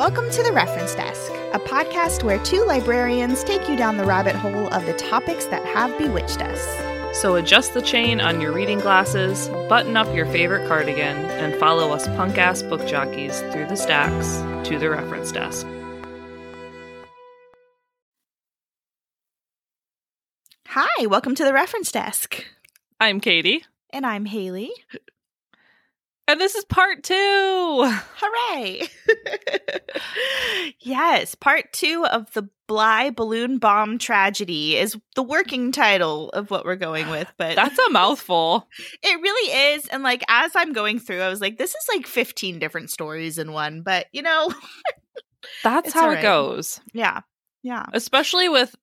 Welcome to the Reference Desk, a podcast where two librarians take you down the rabbit hole of the topics that have bewitched us. So adjust the chain on your reading glasses, button up your favorite cardigan, and follow us punk ass book jockeys through the stacks to the reference desk. Hi, welcome to the Reference Desk. I'm Katie, And I'm Haley. and this is part two. Hooray! yes, part two of the Bly balloon bomb tragedy is the working title of what we're going with, but That's a mouthful. it really is. And like as I'm going through, I was like, this is like 15 different stories in one, but you know, That's how alright. it goes. yeah. Yeah. Especially with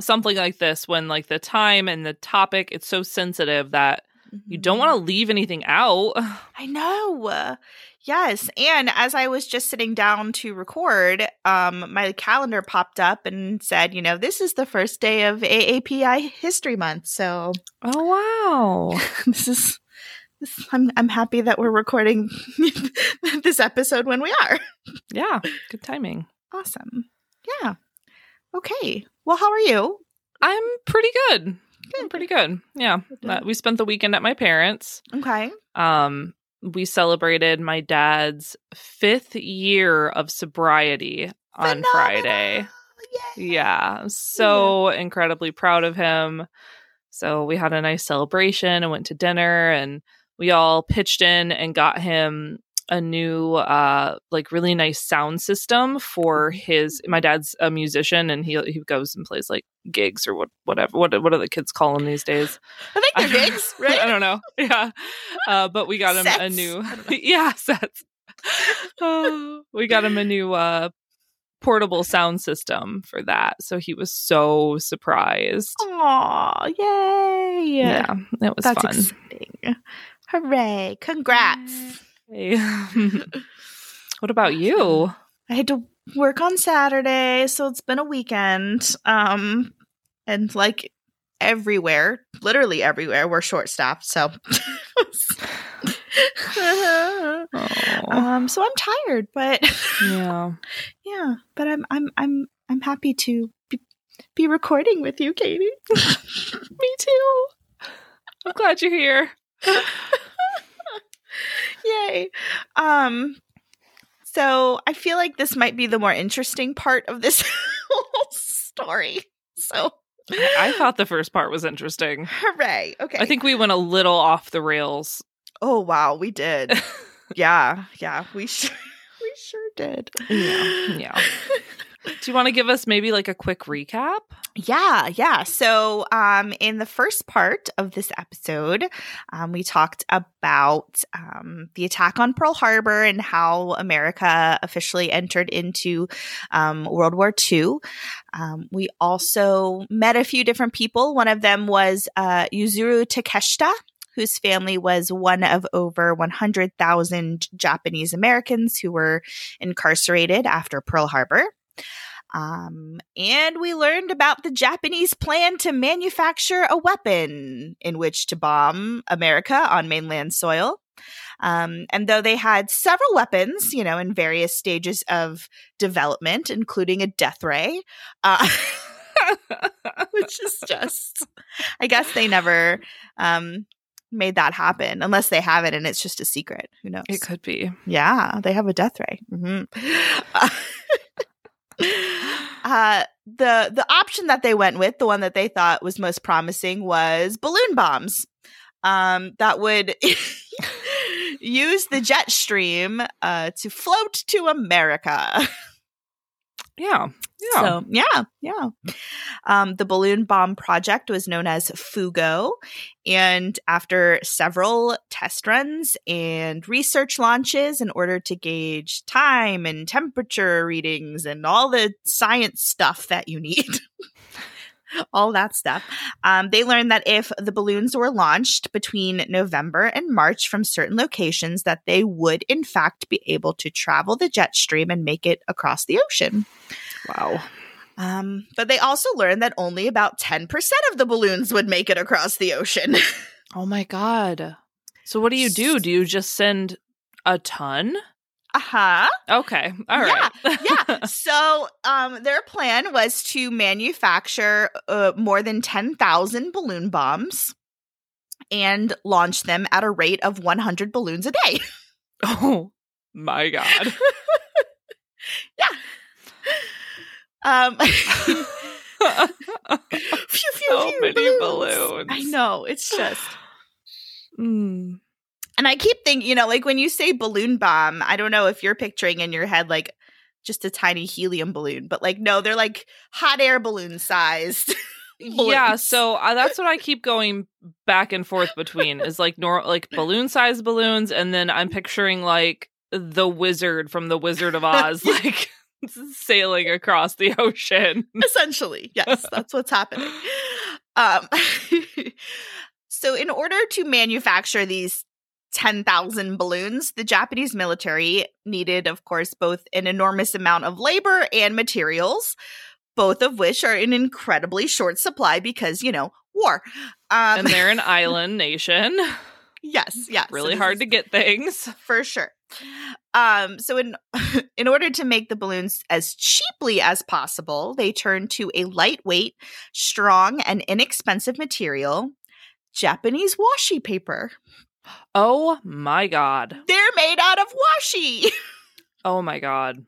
something like this when like the time and the topic it's so sensitive that you don't want to leave anything out. I know. Uh, Yes, and as I was just sitting down to record, um, my calendar popped up and said, you know, this is the first day of AAPI History Month. So Oh wow. this is, this, I'm I'm happy that we're recording this episode when we are. Yeah, good timing. Awesome. Yeah. Okay. Well, how are you? I'm pretty good. I'm pretty good. Yeah. We spent the weekend at my parents. Okay. Um we celebrated my dad's 5th year of sobriety on Phenomenal. Friday. Yay. Yeah. So incredibly proud of him. So we had a nice celebration and went to dinner and we all pitched in and got him a new uh like really nice sound system for his my dad's a musician and he he goes and plays like gigs or what whatever what what do the kids call them these days I think they're gigs, right? I don't know. Yeah. Uh, but we got him a new I don't know. yeah, sets. Uh, we got him a new uh portable sound system for that. So he was so surprised. Aw, yay. Yeah, it was That's fun. exciting. Hooray. Congrats. Hey. what about you? I had to work on Saturday, so it's been a weekend. Um and like everywhere, literally everywhere, we're short staffed, so Oh, um so I'm tired, but yeah. yeah, but I'm I'm I'm I'm happy to be, be recording with you, Katie. Me too. I'm glad you're here. Yay. Um so I feel like this might be the more interesting part of this whole story. So I thought the first part was interesting. hooray. Okay. I think we went a little off the rails. Oh wow, we did. yeah, yeah, we sure we sure did. Yeah, yeah. Do you want to give us maybe like a quick recap? Yeah, yeah. So, um, in the first part of this episode, um, we talked about um, the attack on Pearl Harbor and how America officially entered into um, World War II. Um, we also met a few different people. One of them was uh, Yuzuru Takeshita. Whose family was one of over 100,000 Japanese Americans who were incarcerated after Pearl Harbor. Um, and we learned about the Japanese plan to manufacture a weapon in which to bomb America on mainland soil. Um, and though they had several weapons, you know, in various stages of development, including a death ray, uh, which is just, I guess they never um, made that happen unless they have it and it's just a secret. Who knows? It could be. Yeah, they have a death ray. Mhm. uh, the the option that they went with, the one that they thought was most promising, was balloon bombs. Um, that would use the jet stream uh, to float to America. Yeah. Yeah. So yeah, yeah. Um, the balloon bomb project was known as Fugo, and after several test runs and research launches, in order to gauge time and temperature readings and all the science stuff that you need. All that stuff. Um, they learned that if the balloons were launched between November and March from certain locations, that they would, in fact, be able to travel the jet stream and make it across the ocean. wow. Um, but they also learned that only about 10% of the balloons would make it across the ocean. Oh my god. So what do you do? Do you just send a ton? Uh huh. Okay. all right Yeah, yeah. So, um, their plan was to manufacture uh, more than 10,000 balloon bombs and launch them at a rate of 100 balloons a day. oh my god. Yeah. Um, phew, phew, So many balloons. I know. It's just. Mm. And I keep thinking, you know, like when you say balloon bomb, I don't know if you're picturing in your head like just a tiny helium balloon, but like, no, they're like hot air balloon sized. Yeah, so uh, that's what I keep going back and forth between is like nor like balloon sized balloons, and then I'm picturing like the wizard from the Wizard of Oz, like sailing across the ocean. essentially yes that's what's happening um so in order to manufacture these 10,000 balloons the japanese military needed of course both an enormous amount of labor and materials both of which are in incredibly short supply because you know war um and they're an island nation. yes yes Really hard to get things. for sure. Um, so in in order to make the balloons as cheaply as possible, they turned to a lightweight, strong, and inexpensive material, Japanese washi paper. Oh my god. They're made out of washi. Oh my god.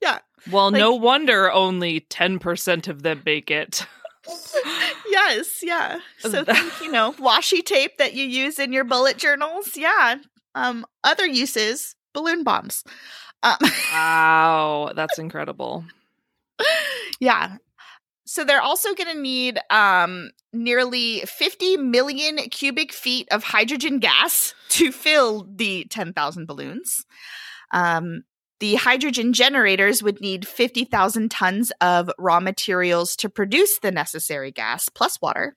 Yeah. Well, no wonder only 10% of them make it. yes, yeah. So think, you know, washi tape that you use in your bullet journals. Yeah. Um, other uses, balloon bombs. Um, Wow, that's incredible. yeah. So they're also going to need um, nearly 50 million cubic feet of hydrogen gas to fill the 10,000 balloons. Um, the hydrogen generators would need 50,000 tons of raw materials to produce the necessary gas plus water.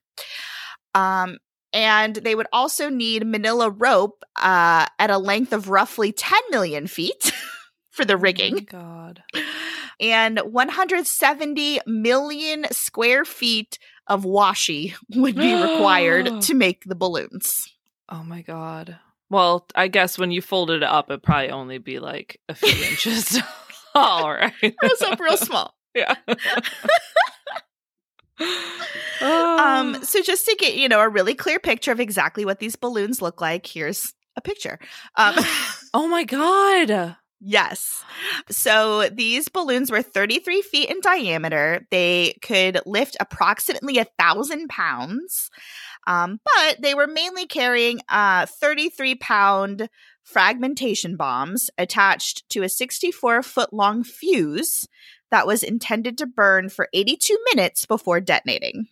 Um, and they would also need manila rope uh, at a length of roughly 10 million feet for the rigging Oh my god. and 170 million square feet of washi would be required to make the balloons. Oh my god. Well, I guess when you folded it up, it'd probably only be like a few inches. All right. It was up real small. Yeah. Um, so just to get you know a really clear picture of exactly what these balloons look like, here's a picture. Um, oh my god. Yes. So these balloons were 33 feet in diameter. They could lift approximately a thousand pounds, um, but they were mainly carrying uh, 33 pound fragmentation bombs attached to a 64 foot long fuse that was intended to burn for 82 minutes before detonating.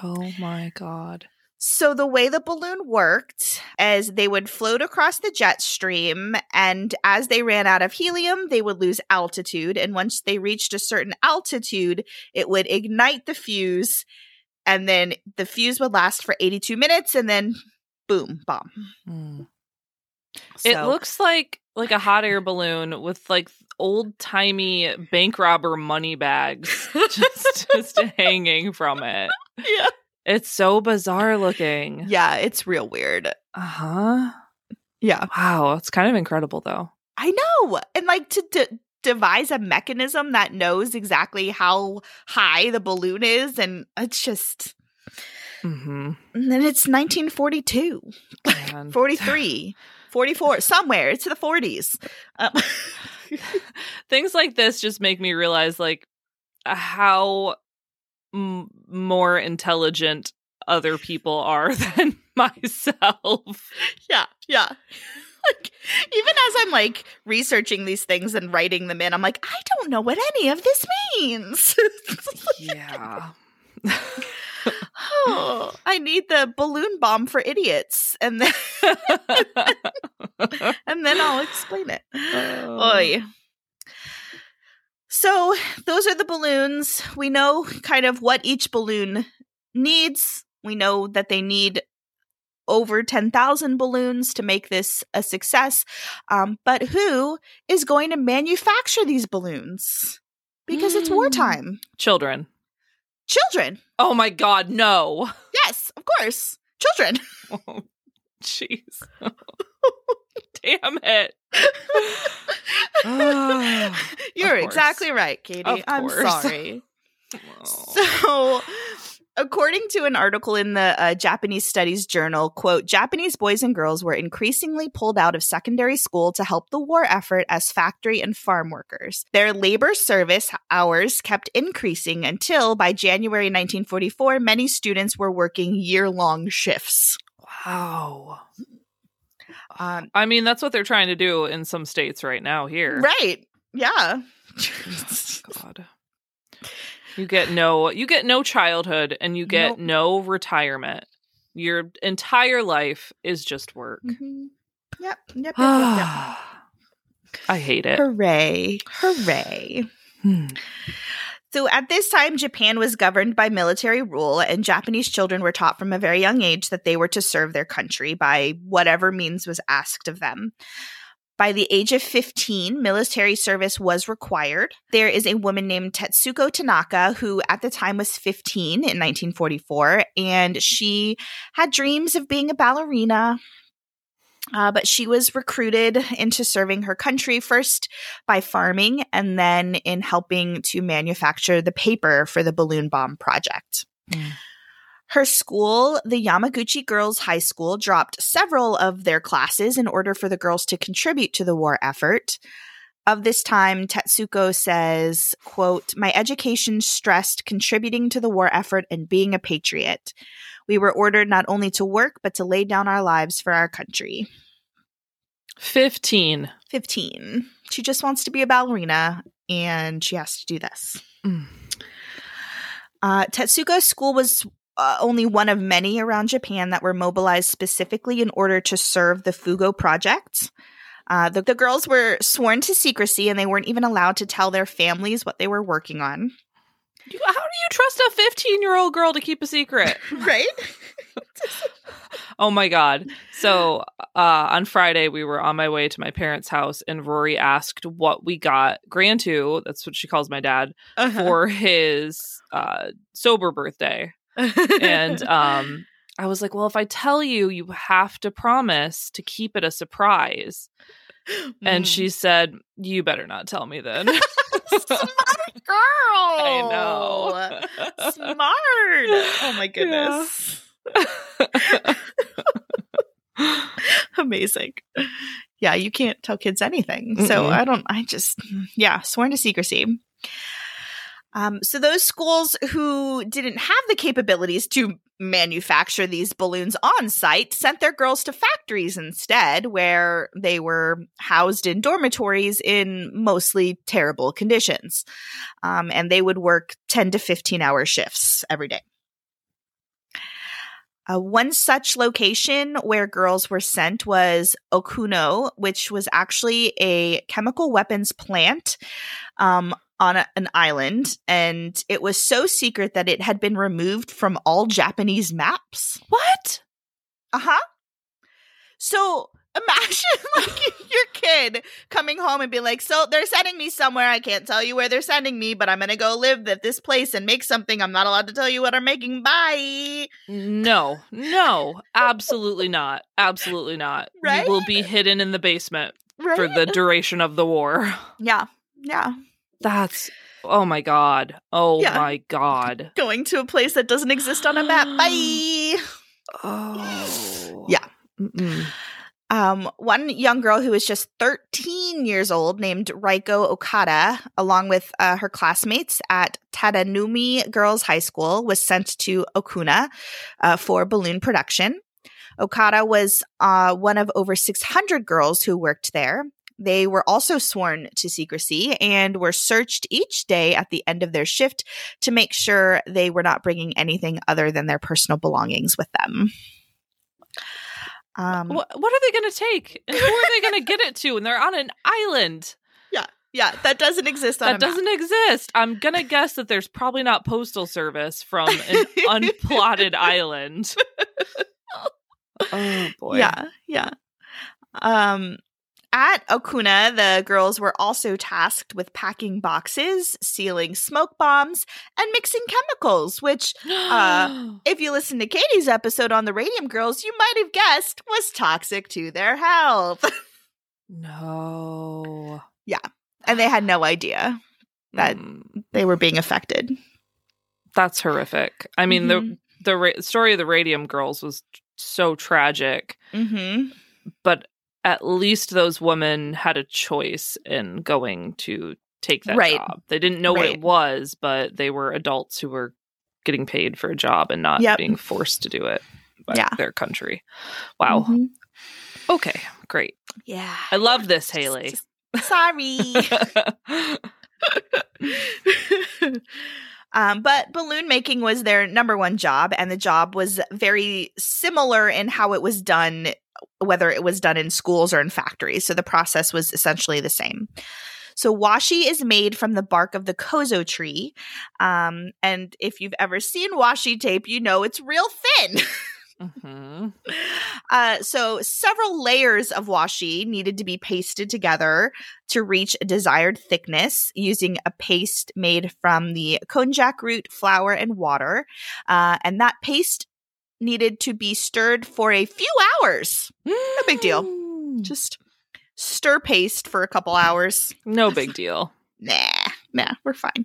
Oh my god. So the way the balloon worked is they would float across the jet stream and as they ran out of helium, they would lose altitude and once they reached a certain altitude, it would ignite the fuse and then the fuse would last for 82 minutes and then boom, bomb. Mm. So, It looks like like a hot air balloon with like old timey bank robber money bags just just hanging from it. yeah. It's so bizarre looking. Yeah, it's real weird. Uh-huh. Yeah. Wow, it's kind of incredible though. I know. And like to de- devise a mechanism that knows exactly how high the balloon is and it's just Mhm. And then it's 1942, Man. 43, 44, somewhere. It's the 40s. Um, Things like this just make me realize like how m- more intelligent other people are than myself. yeah, yeah. Like, even as I'm like researching these things and writing them in, I'm like, I don't know what any of this means. yeah. oh, I need the balloon bomb for idiots, and then and then I'll explain it. Oh. Oy. So those are the balloons. We know kind of what each balloon needs. We know that they need over 10,000 balloons to make this a success. Um, but who is going to manufacture these balloons? Because it's Hmm. wartime. Children. Children. Oh my god, no. Yes, of course. Children. Oh, jeez. Damn it. You're exactly right, Katie. I'm sorry. So, according to an article in the uh, Japanese Studies Journal, quote, Japanese boys and girls were increasingly pulled out of secondary school to help the war effort as factory and farm workers. Their labor service hours kept increasing until by January 1944, many students were working year long shifts. wow. Um, I mean, that's what they're trying to do in some states right now here. right. Yeah. God. You get no you get no childhood and you get Nope. no retirement. Your entire life is just work. Mhm. Yep. Yep. Yep. yep, yep. I hate it. Hooray. Hooray. Hmm. So at this time, Japan was governed by military rule, and Japanese children were taught from a very young age that they were to serve their country by whatever means was asked of them. By the age of 15, military service was required. There is a woman named Tetsuko Tanaka who at the time was 15 in 1944, and she had dreams of being a ballerina. Uh, but she was recruited into serving her country first by farming and then in helping to manufacture the paper for the balloon bomb project. Mm. Her school, the Yamaguchi Girls High School, dropped several of their classes in order for the girls to contribute to the war effort. Of this time, Tetsuko says, quote, My education stressed contributing to the war effort and being a patriot. We were ordered not only to work, but to lay down our lives for our country. 15. 15. She just wants to be a ballerina and she has to do this. Mm. Uh, Tetsuko's school was uh, only one of many around Japan that were mobilized specifically in order to serve the Fugo project. Uh, the, the girls were sworn to secrecy and they weren't even allowed to tell their families what they were working on. You- How do you trust a 15 year old girl to keep a secret? Right? oh my God. So uh, on Friday, we were on my way to my parents' house, and Rory asked what we got Grantu, that's what she calls my dad, for his uh, sober birthday. and um I was like, "Well, if I tell you, you have to promise to keep it a surprise." And Mm. she said, "You better not tell me then." Smart girl. I know. Smart. Oh my goodness. Amazing. Yeah, you can't tell kids anything. So Mm-mm. I don't, I just, yeah, sworn to secrecy. Um, so those schools who didn't have the capabilities to manufacture these balloons on site sent their girls to factories instead, where they were housed in dormitories in mostly terrible conditions. Um, and they would work 10 to 15 hour shifts every day. Uh, one such location where girls were sent was Okuno, which was actually a chemical weapons plant um, on a- an island. And it was so secret that it had been removed from all Japanese maps. what? Uh huh. So imagine like your kid coming home and be like, "So they're sending me somewhere. I can't tell you where they're sending me, but I'm gonna go live at this place and make something. I'm not allowed to tell you what I'm making. Bye." No, no, absolutely not. Absolutely not. Right? You will be hidden in the basement Right? for the duration of the war. yeah, yeah. That's oh my god. Oh Yeah. my god. Going to a place that doesn't exist on a map. Bye. Oh. Yeah. Mm-mm. Um, one young girl who was just 13 years old, named Reiko Okada, along with uh, her classmates at Tadanoumi Girls High School, was sent to Okuno uh, for balloon production. Okada was uh, one of over 600 girls who worked there. They were also sworn to secrecy and were searched each day at the end of their shift to make sure they were not bringing anything other than their personal belongings with them. Um, What, what are they going to take? Who are they going to get it to? And they're on an island Yeah, Yeah, that doesn't exist on that doesn't exist. I'm going to guess that there's probably not postal service from an unplotted island. Oh boy. Yeah, yeah. Um, at Okuno, the girls were also tasked with packing boxes, sealing smoke bombs, and mixing chemicals, which, uh, if you listen to Katie's episode on the Radium Girls, you might have guessed was toxic to their health. no. Yeah. And they had no idea that Mm, they were being affected. that's horrific. I mean, Mhm. the the ra- story of the Radium Girls was so tragic, Mm-hmm. but at least those women had a choice in going to take that Right. job. They didn't know what it was, but they were adults who were getting paid for a job and not Yep. being forced to do it by Yeah. their country. Wow. Mhm. Okay, great. Yeah. I love this, Haley. Sorry. um, but balloon making was their number one job, and the job was very similar in how it was done, whether it was done in schools or in factories. So the process was essentially the same. So washi is made from the bark of the kozo tree, um, and if you've ever seen washi tape, you know it's real thin. hmm Uh, so several layers of washi needed to be pasted together to reach a desired thickness using a paste made from the konjac root, flour, and water. Uh, and that paste needed to be stirred for a few hours. No big deal. Just stir paste for a couple hours. No big deal. Nah, nah, we're fine.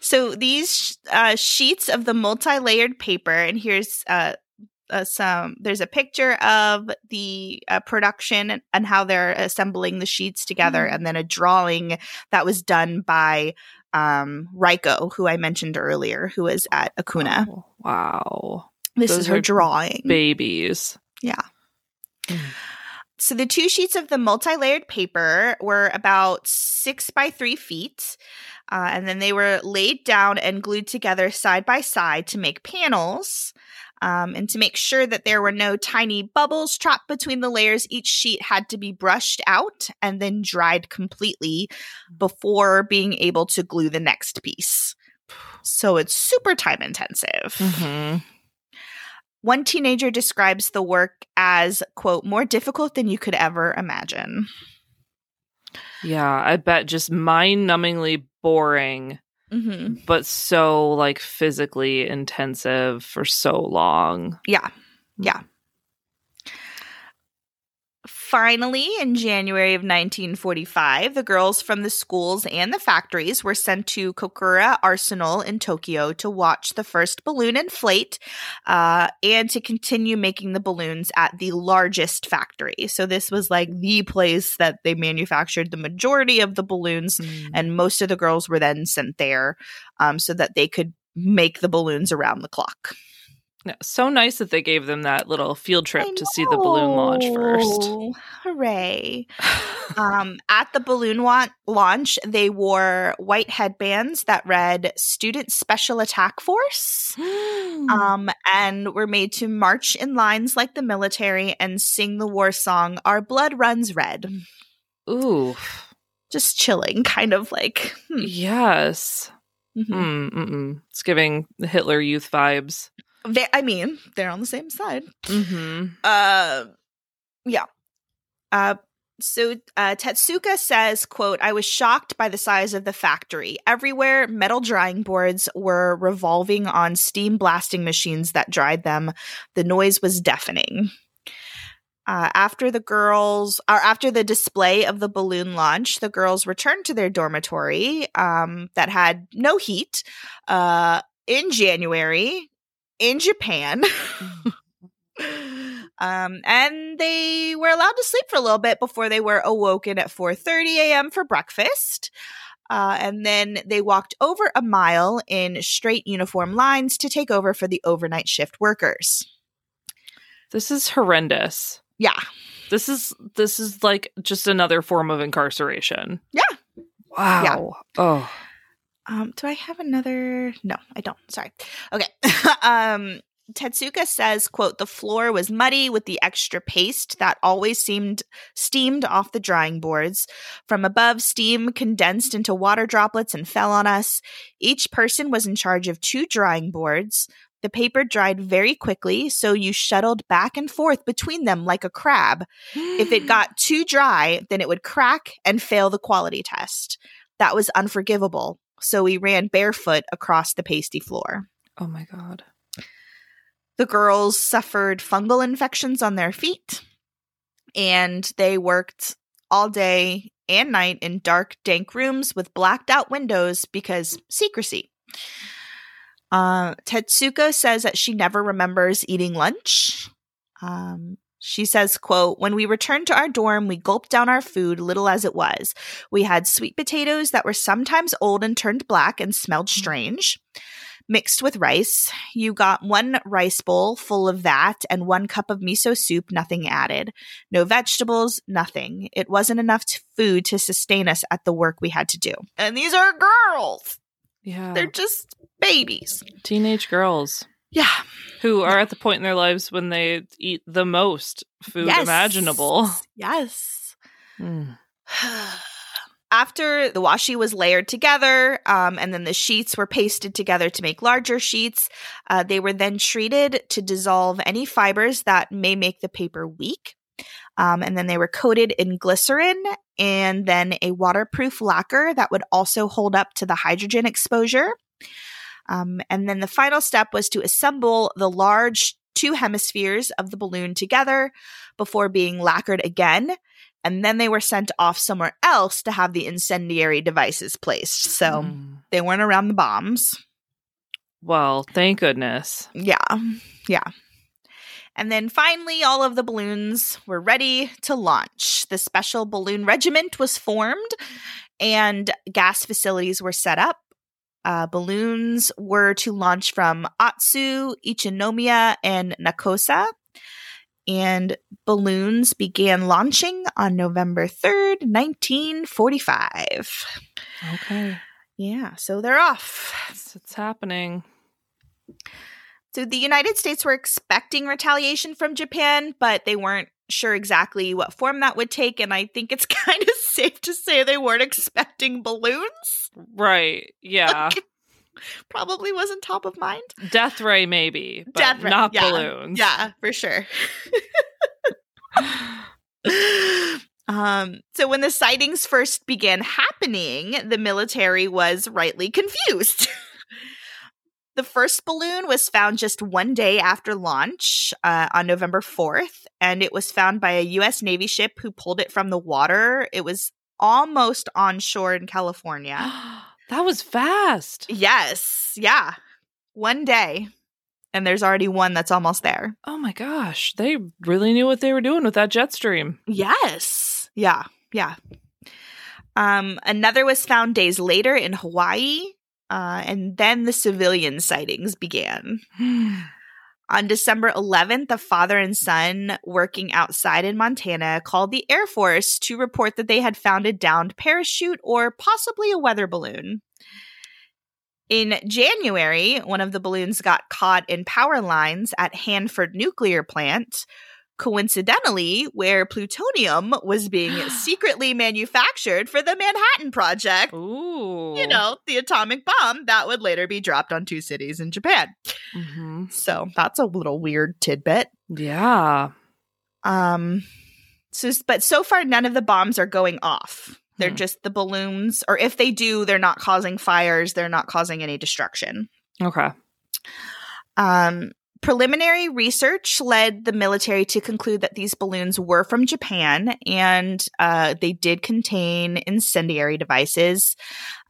So these uh, sheets of the multi-layered paper, and here's uh, uh, some. There's a picture of the uh, production and how they're assembling the sheets together, Mm. and then a drawing that was done by um, Reiko, who I mentioned earlier, who was at Okuno. Oh, wow. This those is her drawing. Babies. Yeah. Mm. So the two sheets of the multi-layered paper were about six by three feet, uh, and then they were laid down and glued together side by side to make panels. Um, and to make sure that there were no tiny bubbles trapped between the layers, each sheet had to be brushed out and then dried completely before being able to glue the next piece. So it's super time intensive. hmm One teenager describes the work as, quote, more difficult than you could ever imagine. Yeah, I bet just mind numbingly boring, Mm-hmm. but so like physically intensive for so long. Yeah. Yeah. Finally, in January of 1945, the girls from the schools and the factories were sent to Kokura Arsenal in Tokyo to watch the first balloon inflate uh, and to continue making the balloons at the largest factory. So, this was like the place that they manufactured the majority of the balloons and most of the girls were then sent there um, so that they could make the balloons around the clock. Yeah, so nice that they gave them that little field trip to see the balloon launch first. Hooray. um, at the balloon wa- launch, they wore white headbands that read Student Special Attack Force. Um, and were made to march in lines like the military and sing the war song, Our Blood Runs Red. Ooh, Just chilling, kind of like. hmm, yes. mhm. Mm, mm-mm. It's giving the Hitler Youth vibes. They- I mean, they're on the same side. Mm-hmm. uh yeah uh so uh, tetsuko says quote i was shocked by the size of the factory everywhere metal drying boards were revolving on steam blasting machines that dried them the noise was deafening uh, after the girls or after the display of the balloon launch the girls returned to their dormitory um, that had no heat uh, in january in japan um, and they were allowed to sleep for a little bit before they were awoken at 4.30 a.m for breakfast uh, and then they walked over a mile in straight uniform lines to take over for the overnight shift workers This is horrendous. yeah This is this is like just another form of incarceration. Yeah. Wow. Oh. Um, do I have another? No, I don't. Sorry. Okay. um, Tetsuko says, quote, the floor was muddy with the extra paste that always seemed steamed off the drying boards. From above, steam condensed into water droplets and fell on us. Each person was in charge of two drying boards. The paper dried very quickly, so you shuttled back and forth between them like a crab. If it got too dry, then it would crack and fail the quality test. That was unforgivable. So we ran barefoot across the pasty floor. Oh my god. The girls suffered fungal infections on their feet and they worked all day and night in dark, dank rooms with blacked out windows because secrecy. Uh, Tetsuko says that she never remembers eating lunch. Um, she says, quote, when we returned to our dorm, we gulped down our food, little as it was. We had sweet potatoes that were sometimes old and turned black and smelled mm-hmm. strange, mixed with rice. You got one rice bowl full of that and one cup of miso soup, nothing added. No vegetables, nothing. It wasn't enough t- food to sustain us at the work we had to do. And these are girls. Yeah. They're just babies. teenage girls Yeah. who are at the point in their lives when they eat the most food Yes. imaginable. Yes. Mm. After the washi was layered together um, and then the sheets were pasted together to make larger sheets, uh, they were then treated to dissolve any fibers that may make the paper weak. Um, and then they were coated in glycerin and then a waterproof lacquer that would also hold up to the hydrogen exposure. Um, and then the final step was to assemble the large two hemispheres of the balloon together before being lacquered again and then they were sent off somewhere else to have the incendiary devices placed. So Mm. they weren't around the bombs. Well, thank goodness. Yeah. Yeah. And then finally, all of the balloons were ready to launch. The special balloon regiment was formed and gas facilities were set up. Uh, balloons were to launch from Atsu, Ichinomiya, and Nakosa. And balloons began launching on November 3rd, 1945. Okay. Yeah, so they're off. It's, it's happening. So the United States were expecting retaliation from Japan, but they weren't sure exactly what form that would take. And I think it's kind of safe to say they weren't expecting balloons. Right. Yeah. Probably wasn't top of mind. Death ray, maybe, but Death ray, not yeah. balloons. Yeah, for sure. um, so when the sightings first began happening, the military was rightly confused. The first balloon was found just one day after launch uh, on November 4th, and it was found by a U.S. Navy ship who pulled it from the water. It was almost on shore in California. that was fast. yes, yeah. One day. And there's already one that's almost there. Oh my gosh. They really knew what they were doing with that jet stream. Yes. Yeah. Yeah. Um, another was found days later in Hawaii, uh, and then the civilian sightings began. On December 11th, a father and son working outside in Montana called the Air Force to report that they had found a downed parachute or possibly a weather balloon. In January, one of the balloons got caught in power lines at Hanford Nuclear Plant, coincidentally, where plutonium was being secretly manufactured for the Manhattan Project. Ooh. You know, the atomic bomb that would later be dropped on two cities in Japan. hmm So that's a little weird tidbit. Yeah. Um, so, but so far, none of the bombs are going off. They're Hmm. just the balloons, or if they do, they're not causing fires. They're not causing any destruction. Okay. Um, preliminary research led the military to conclude that these balloons were from Japan and uh, they did contain incendiary devices.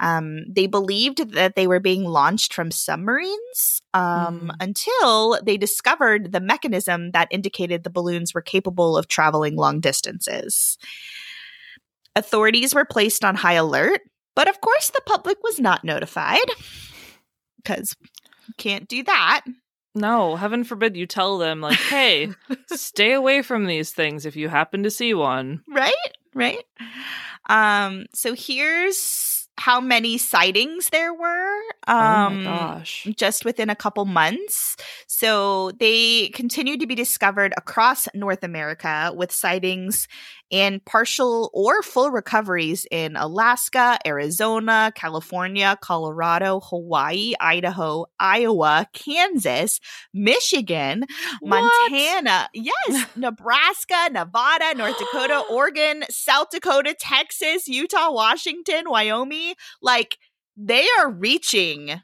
Um, they believed that they were being launched from submarines um, Mhm. until they discovered the mechanism that indicated the balloons were capable of traveling long distances. Authorities were placed on high alert, but of course the public was not notified because can't do that. No, heaven forbid you tell them, like, hey, stay away from these things if you happen to see one. right right um so here's how many sightings there were oh um my gosh. just within a couple months so they continued to be discovered across north america with sightings and partial or full recoveries in alaska arizona california colorado hawaii idaho iowa kansas michigan What? Montana, yes, Nebraska, Nevada, North Dakota, Oregon, South Dakota, Texas, Utah, Washington, Wyoming. Like they are reaching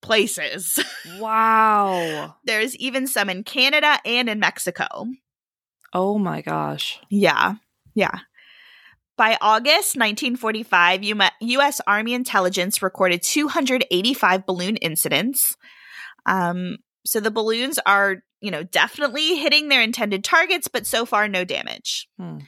places. Wow. There's even some in Canada and in Mexico. Oh my gosh. Yeah. Yeah. By August 1945, U.S. Army intelligence recorded 285 balloon incidents. Um, so the balloons are, you know, definitely hitting their intended targets, but so far no damage. Hmm.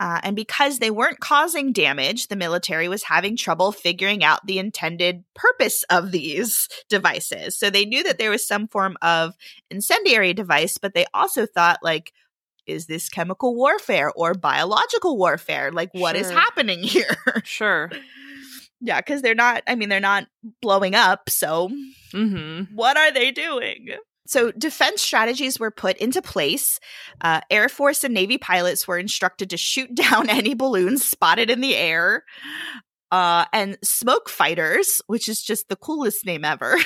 Uh, and because they weren't causing damage, the military was having trouble figuring out the intended purpose of these devices. So they knew that there was some form of incendiary device, but they also thought, like, is this chemical warfare or biological warfare? Like, what sure. is happening here? Sure. yeah, because they're not, I mean, they're not blowing up. So, mm-hmm. what are they doing? So, defense strategies were put into place. Uh, Air Force and Navy pilots were instructed to shoot down any balloons spotted in the air. Uh, and smoke fighters, which is just the coolest name ever.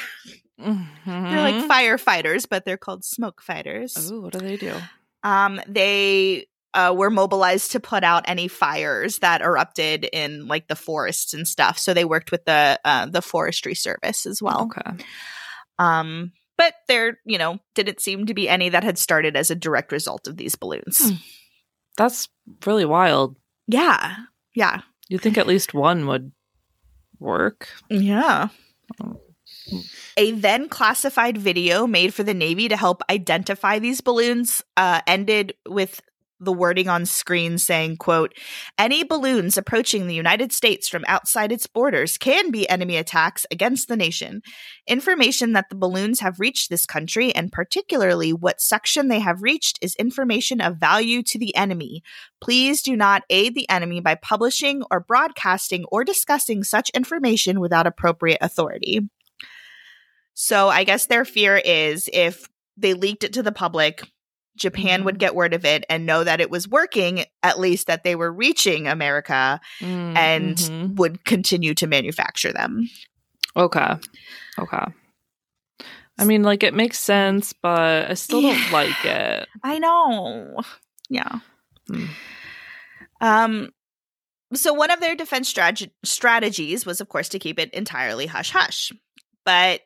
Mm-hmm. they're like mm-hmm. firefighters, but they're called smoke fighters. Oh, what do they do? Um, they uh, were mobilized to put out any fires that erupted in like the forests and stuff. So they worked with the uh, the forestry service as well. Okay. Um, but there, you know, didn't seem to be any that had started as a direct result of these balloons. Hmm. That's really wild. Yeah. Yeah. You think at least one would work? Yeah. Oh. A then classified video made for the Navy to help identify these balloons uh, ended with the wording on screen saying quote any balloons approaching the united states from outside its borders can be enemy attacks against the nation. Information that the balloons have reached this country and particularly what section they have reached is information of value to the enemy. Please do not aid the enemy by publishing or broadcasting or discussing such information without appropriate authority. So I guess their fear is if they leaked it to the public, Japan mm-hmm. would get word of it and know that it was working, at least that they were reaching America mm-hmm. and mm-hmm. would continue to manufacture them. Okay. Okay. I mean, like, it makes sense, but I still yeah. don't like it. I know. Yeah. Hmm. Um, so one of their defense strat- strategies was, of course, to keep it entirely hush hush. But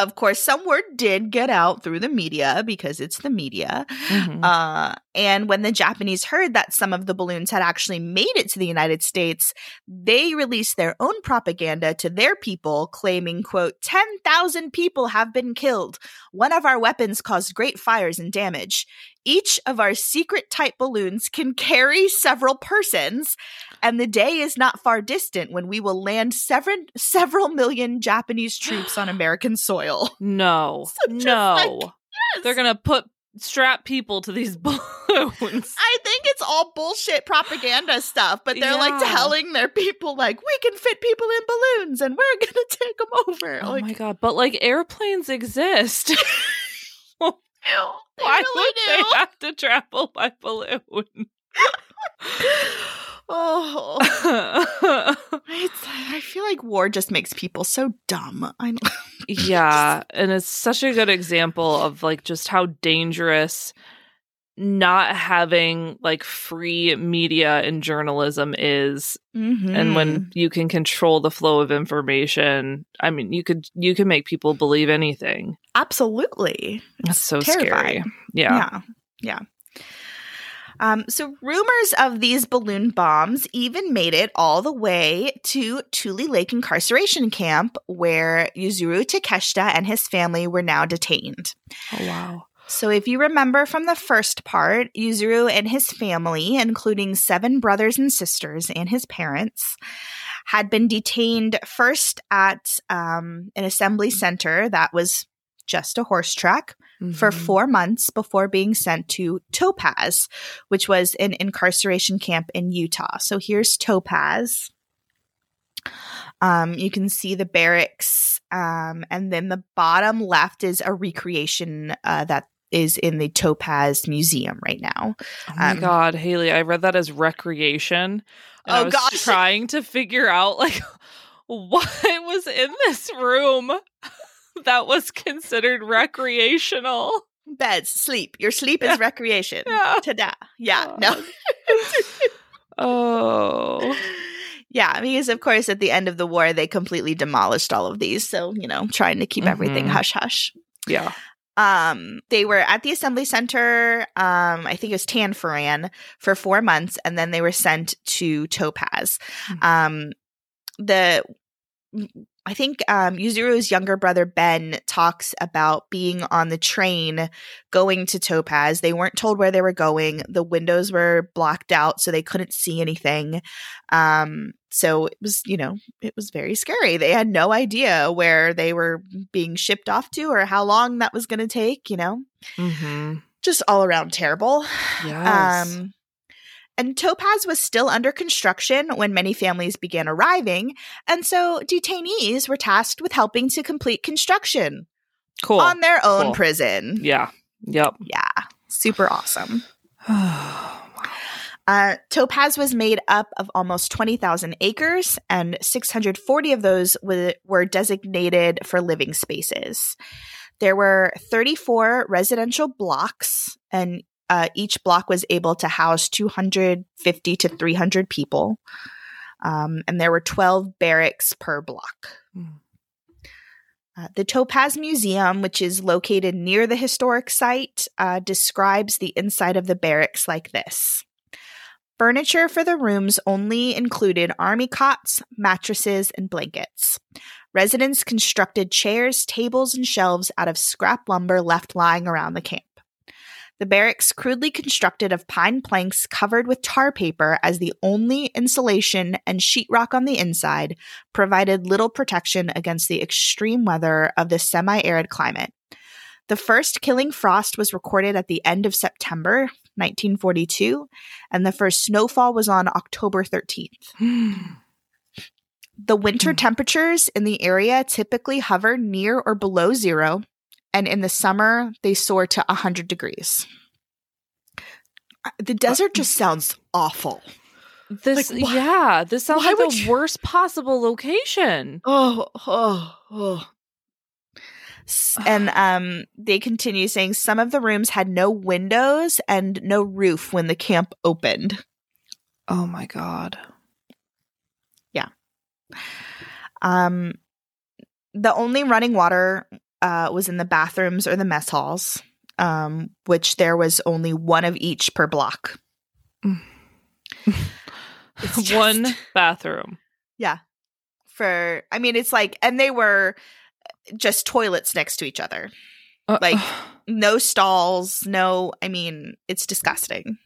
of course, some word did get out through the media because it's the media. Mm-hmm. Uh, and when the Japanese heard that some of the balloons had actually made it to the United States, they released their own propaganda to their people, claiming, quote, 10,000 people have been killed. One of our weapons caused great fires and damage. Each of our secret type balloons can carry several persons, and the day is not far distant when we will land several several million Japanese troops on American soil. No, so no, like, yes. they're gonna put strap people to these balloons. I think it's all bullshit propaganda stuff, but they're yeah. like telling their people like we can fit people in balloons and we're gonna take them over. Oh like, my god! But like airplanes exist. Why really would do. they have to travel by balloon? oh, I feel like war just makes people so dumb. I'm yeah, and it's such a good example of like just how dangerous not having like free media and journalism is mm-hmm. and when you can control the flow of information i mean you could you can make people believe anything absolutely that's so terrifying. scary yeah yeah yeah um, so rumors of these balloon bombs even made it all the way to Tule Lake incarceration camp, where Yuzuru Takeshita and his family were now detained. Oh wow! So, if you remember from the first part, Yuzuru and his family, including seven brothers and sisters and his parents, had been detained first at um, an assembly center that was just a horse track mm-hmm. for four months before being sent to Topaz, which was an incarceration camp in Utah. So, here's Topaz. Um, you can see the barracks, um, and then the bottom left is a recreation uh, that is in the Topaz Museum right now. Oh my um, god, Haley, I read that as recreation. oh I was gosh. trying to figure out like what was in this room that was considered recreational. Beds, sleep. Your sleep is recreation. Yeah. Ta-da. Yeah. No. oh. Yeah, because of course at the end of the war they completely demolished all of these. So, you know, trying to keep mm-hmm. everything hush hush. Yeah. Um, they were at the assembly center, um, I think it was Tanforan, for four months, and then they were sent to Topaz. Mhm. Um, the I think um, Yuzuru's younger brother Ben talks about being on the train going to Topaz. They weren't told where they were going. The windows were blocked out, so they couldn't see anything. Um, so it was, you know, it was very scary. They had no idea where they were being shipped off to or how long that was going to take. You know, Mm-hmm. just all around terrible. Yes. Um, and Topaz was still under construction when many families began arriving, and so detainees were tasked with helping to complete construction cool. on their own Cool. prison. yeah. Yep. Yeah, super awesome. Uh, Topaz was made up of almost 20,000 acres, and 640 of those were, were designated for living spaces. There were 34 residential blocks, and uh, each block was able to house 250 to 300 people. Um, and there were 12 barracks per block. Mm. Uh, the Topaz Museum, which is located near the historic site, uh, describes the inside of the barracks like this. Furniture for the rooms only included army cots, mattresses, and blankets. Residents constructed chairs, tables, and shelves out of scrap lumber left lying around the camp. The barracks, crudely constructed of pine planks covered with tar paper as the only insulation and sheetrock on the inside, provided little protection against the extreme weather of the semi arid climate. The first killing frost was recorded at the end of September 1942, and the first snowfall was on October 13th. The winter Hmm. temperatures in the area typically hover near or below zero, and in the summer, they soar to 100 degrees. The desert just sounds awful. This, Like, why- yeah, this sounds like the you- worst possible location. Oh, oh, oh. And um, they continue saying some of the rooms had no windows and no roof when the camp opened. Oh my god. Yeah. Um, the only running water uh, was in the bathrooms or the mess halls, um, which there was only one of each per block. Just- One bathroom. Yeah. For, I mean, it's like, and they were just toilets next to each other. Uh, Like- No stalls, no, I mean, it's disgusting.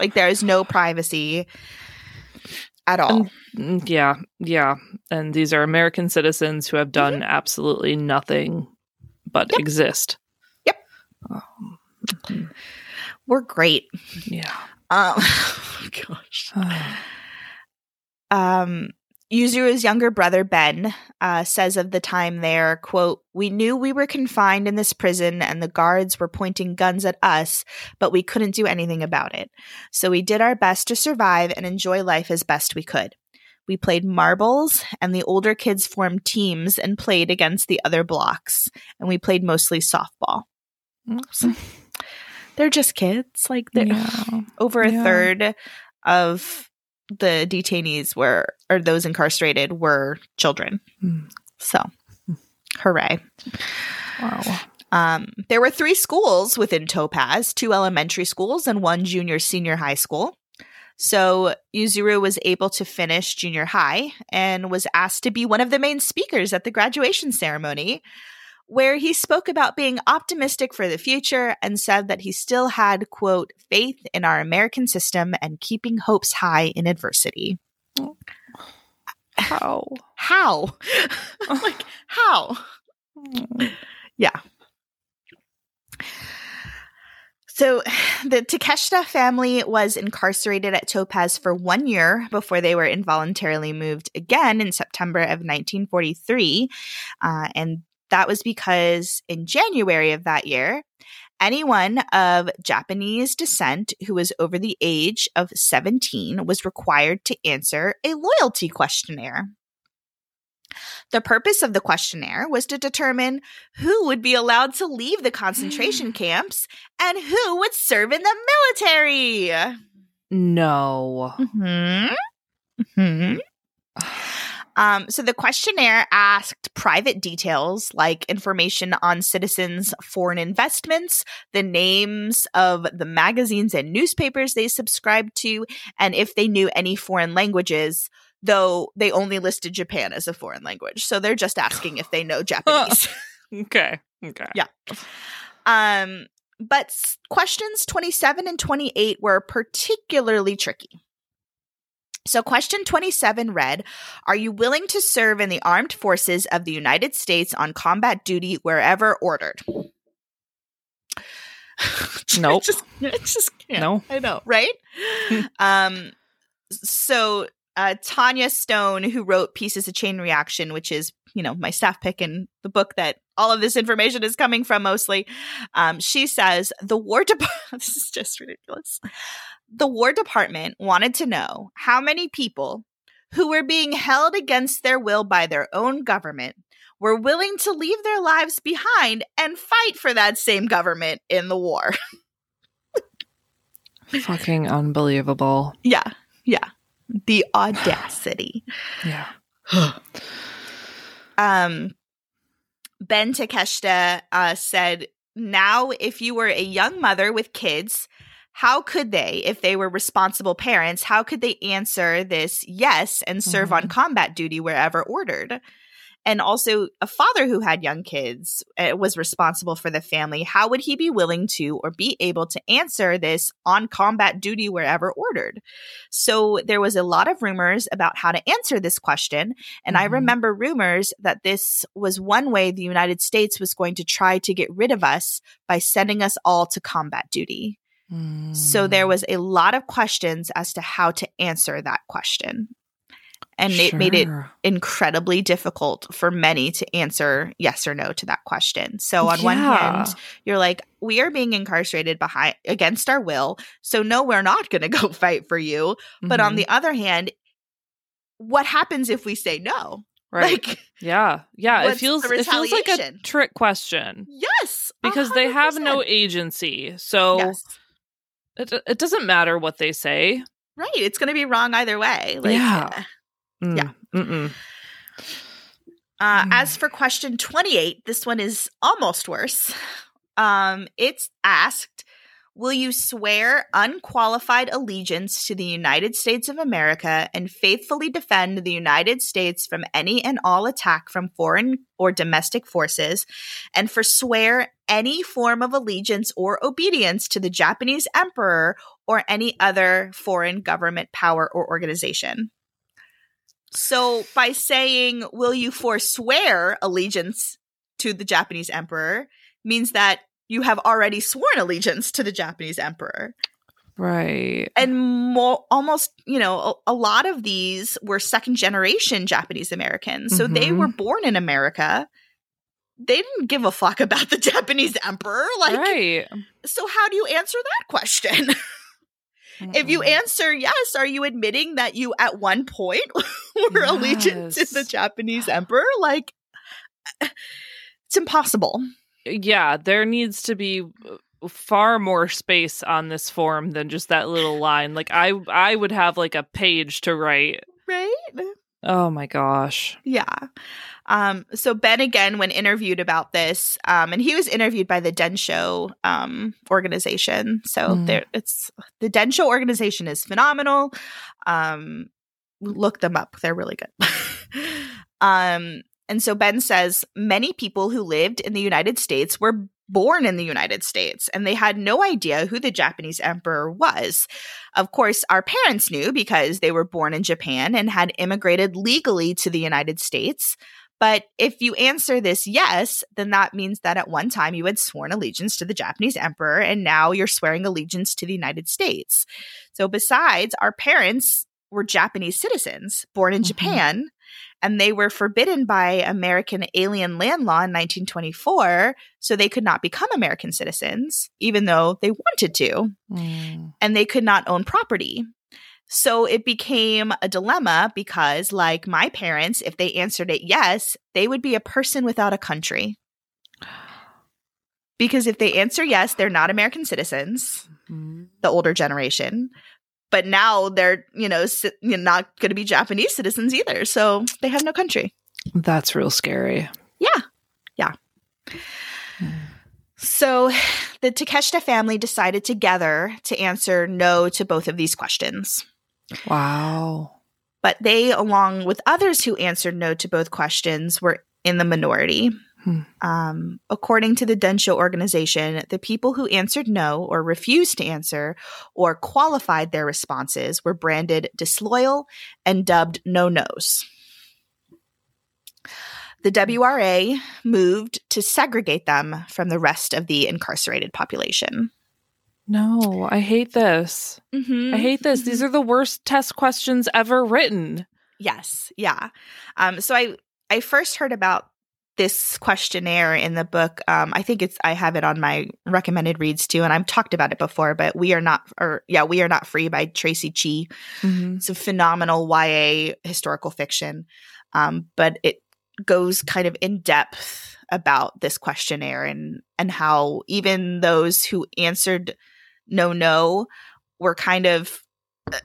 Like, there is no privacy at all. Mm, yeah, yeah. And these are American citizens who have done absolutely nothing but. Yep. exist. Yep. Mhm. We're great. yeah. Um, oh gosh. um, Yuzuru's younger brother Ben uh, says of the time there, "quote We knew we were confined in this prison, and the guards were pointing guns at us, but we couldn't do anything about it. So we did our best to survive and enjoy life as best we could. We played marbles, and the older kids formed teams and played against the other blocks, and we played mostly softball. So they're just kids, like they're yeah. over a Yeah. third of the detainees were or those incarcerated were children. Hmm. So, hooray. Wow. Um, there were three schools within Topaz, two elementary schools and one junior senior high school. So Yuzuru was able to finish junior high and was asked to be one of the main speakers at the graduation ceremony, where he spoke about being optimistic for the future and said that he still had, quote, faith in our American system and keeping hopes high in adversity. How? How? like, how? Hmm. Yeah. So the Takeshita family was incarcerated at Topaz for one year before they were involuntarily moved again in September of 1943. Uh, and that was because in January of that year, anyone of Japanese descent who was over the age of 17 was required to answer a loyalty questionnaire. The purpose of the questionnaire was to determine who would be allowed to leave the concentration camps and who would serve in the military. No. hmm hmm Um, so the questionnaire asked private details like information on citizens' foreign investments, the names of the magazines and newspapers they subscribed to, and if they knew any foreign languages, though they only listed Japan as a foreign language. So they're just asking if they know Japanese. okay. Okay. Yeah. Um, but questions 27 and 28 were particularly tricky. So, question 27 read Are you willing to serve in the armed forces of the United States on combat duty wherever ordered? Nope. just, it's just can't. No. I know, right? um, so uh, Tanya Stone, who wrote Peace is a Chain Reaction, which is you know my staff pick in the book that all of this information is coming from mostly, um, she says the War Department. this is just ridiculous. The War Department wanted to know how many people who were being held against their will by their own government were willing to leave their lives behind and fight for that same government in the war. Fucking unbelievable. Yeah, yeah. The audacity. Yeah. um Ben Takeshita uh, said, "Now, if you were a young mother with kids, how could they, if they were responsible parents, how could they answer this yes and serve on combat duty wherever ordered?" And also, a father who had young kids uh, was responsible for the family. How would he be willing to or be able to answer this on combat duty wherever ordered? So there was a lot of rumors about how to answer this question. And I Mhm. remember rumors that this was one way the United States was going to try to get rid of us by sending us all to combat duty. So there Mm. was a lot of questions as to how to answer that question. And it made it incredibly difficult for many to answer yes or no to that question. So on one hand, you're like, we are being incarcerated behind against our will. So no, we're not going to go fight for you. But on Mhm. the other hand, what happens if we say no? right. Like, yeah. Yeah. It feels it feels like a trick question. yes, Because they have no agency. So Yes. it, it doesn't matter what they say. Right. It's going to be wrong either way. Like, Yeah. Mm. Yeah. Mm-mm. Uh, Mm. As for question 28, this one is almost worse. Um, it's asked Will you swear unqualified allegiance to the United States of America and faithfully defend the United States from any and all attack from foreign or domestic forces, and forswear any form of allegiance or obedience to the Japanese emperor or any other foreign government power or organization? So, by saying, will you forswear allegiance to the Japanese emperor, means that you have already sworn allegiance to the Japanese emperor. Right. And more, almost, you know, a, a lot of these were second generation Japanese Americans. So they Mhm. were born in America. They didn't give a fuck about the Japanese emperor. Like, right. so how do you answer that question? if you answer yes, are you admitting that you at one point were allegiant to the Japanese emperor? Like, it's impossible. yeah, there needs to be uh, far more space on this form than just that little line. Like I I would have like a page to write. Right? Oh my gosh. Yeah. Um, so Ben again, when interviewed about this, um, and he was interviewed by the Densho um, organization. So Mm. there, it's the Densho organization is phenomenal. Um, look them up; they're really good. um, and so Ben says many people who lived in the United States were born in the United States and they had no idea who the Japanese emperor was. Of course, our parents knew because they were born in Japan and had immigrated legally to the United States. But if you answer this yes, then that means that at one time you had sworn allegiance to the Japanese emperor and now you're swearing allegiance to the United States. So, besides, our parents were Japanese citizens born in Mhm. Japan and they were forbidden by American alien land law in 1924. So, they could not become American citizens, even though they wanted to Mm. and they could not own property. So it became a dilemma because, like my parents, if they answered it yes, they would be a person without a country. Because if they answer yes, they're not American citizens, Mm. the older generation. But now they're you know, not going to be Japanese citizens either. So they have no country. That's real scary. Yeah, yeah. Mm. So the Takeshita family decided together to answer no to both of these questions. Wow. But they, along with others who answered no to both questions, were in the minority. Hmm. Um, according to the Densho organization, the people who answered no or refused to answer or qualified their responses were branded disloyal and dubbed no nos. The WRA moved to segregate them from the rest of the incarcerated population. No, I hate this. Mm-hmm. I hate this. These are the worst test questions ever written. Yes, yeah. Um, so I I first heard about this questionnaire in the book. Um, I think it's I have it on my recommended reads too, and I've talked about it before. But we are not, or yeah, we are not free by Traci Chee. Mm-hmm. It's a phenomenal YA historical fiction, um, but it goes kind of in depth about this questionnaire and and how even those who answered no no were kind of uh,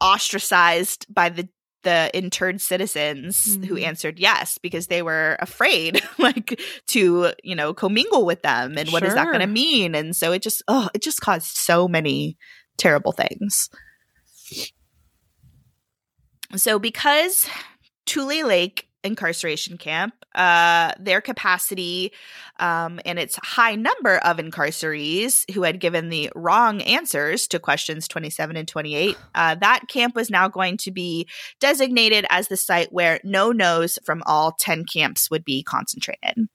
ostracized by the the interned citizens who Mhm. answered yes because they were afraid like to you know commingle with them and what is that going to mean? And so it just oh it just caused so many terrible things. So because Tule Lake incarceration camp, uh, their capacity um, and its high number of incarcerees who had given the wrong answers to questions 27 and 28, uh, that camp was now going to be designated as the site where no nos from all 10 camps would be concentrated.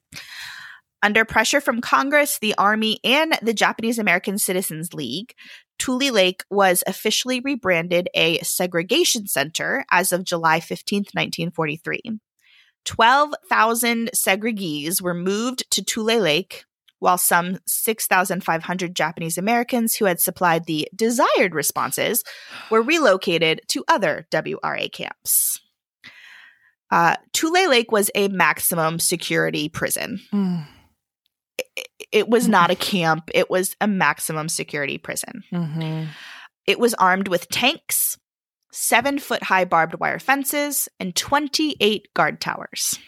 Under pressure from Congress, the Army, and the Japanese American Citizens League, Tule Lake was officially rebranded a segregation center as of July 15th, 1943. 12,000 segregees were moved to Tule Lake, while some 6,500 Japanese Americans who had supplied the desired responses were relocated to other WRA camps. Uh, Tule Lake was a maximum security prison. Mm. It, it was not a camp, it was a maximum security prison. Mhm. It was armed with tanks, seven foot high barbed wire fences, and 28 guard towers.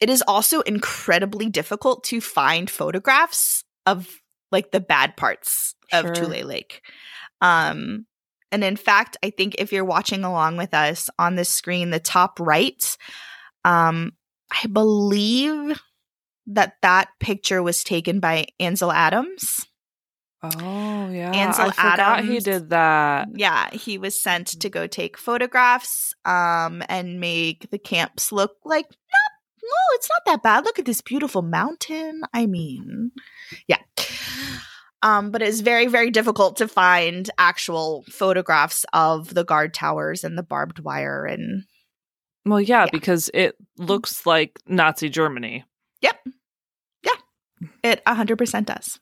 It is also incredibly difficult to find photographs of like the bad parts of Sure. Tule Lake. Um, and in fact, I think if you're watching along with us on the screen, the top right, um, I believe that that picture was taken by Ansel Adams. Oh yeah, Ansel I forgot he did that. Yeah, he was sent to go take photographs um and make the camps look like no, no, it's not that bad. Look at this beautiful mountain. I mean, yeah. Um, but it's very, very difficult to find actual photographs of the guard towers and the barbed wire and Well, yeah, Yeah. because it looks like Nazi Germany. Yep. Yeah, it 100% does.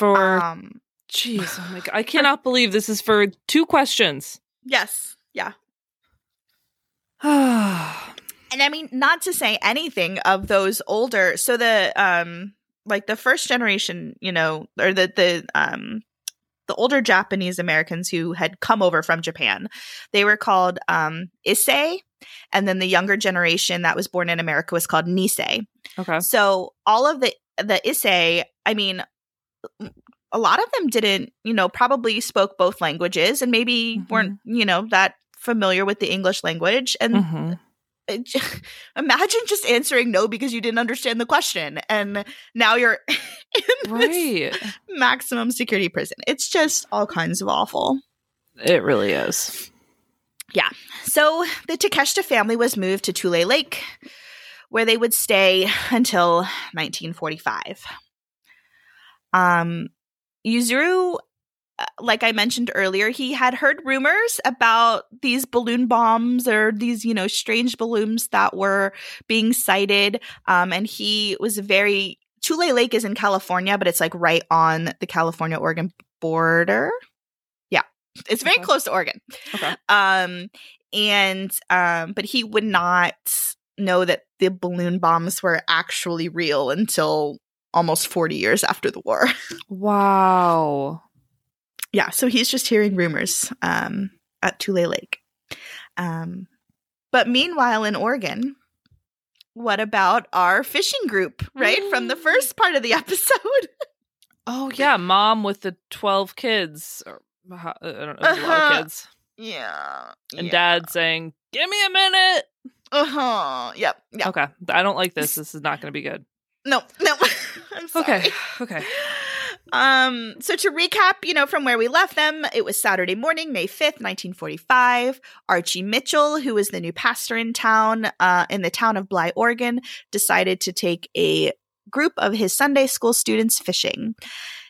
For Um, jeez, oh my god, I cannot believe this is for two questions. yes, yeah. and I mean, not to say anything of those older. So the um, like the first generation, you know, or the the um, the older Japanese Americans who had come over from Japan, they were called um Issei, and then the younger generation that was born in America was called Nisei. okay. So all of the the Issei, I mean, a lot of them didn't, you know, probably spoke both languages and maybe Mhm. weren't, you know, that familiar with the English language and Mhm. imagine just answering no because you didn't understand the question and now you're in this Right. maximum security prison it's just all kinds of awful It really is. Yeah. So the takeshita family was moved to tule lake where they would stay until 1945 um yuzuru uh, like I mentioned earlier, he had heard rumors about these balloon bombs or these, you know, strange balloons that were being sighted. Um, and he was very Tule Lake is in California, but it's like right on the California Oregon border. Yeah. It's very Okay. close to Oregon. Okay. Um, and um, but he would not know that the balloon bombs were actually real until almost 40 years after the war. Wow. yeah, so he's just hearing rumors um, at Tule Lake. Um, but meanwhile, in Oregon, what about our fishing group, right? From the first part of the episode. oh, yeah. Mom with the 12 kids. Or, I don't know, uh-huh. a lot of kids. Yeah. And yeah. dad saying, Give me a minute. Uh huh. Yep. Yep. Okay. I don't like this. This is not going to be good. No, no. I'm sorry. Okay. Okay. Um, so to recap, you know, from where we left them, it was Saturday morning, May 5th, 1945. Archie Mitchell, who was the new pastor in town, uh, in the town of Bly, Oregon, decided to take a group of his Sunday school students fishing.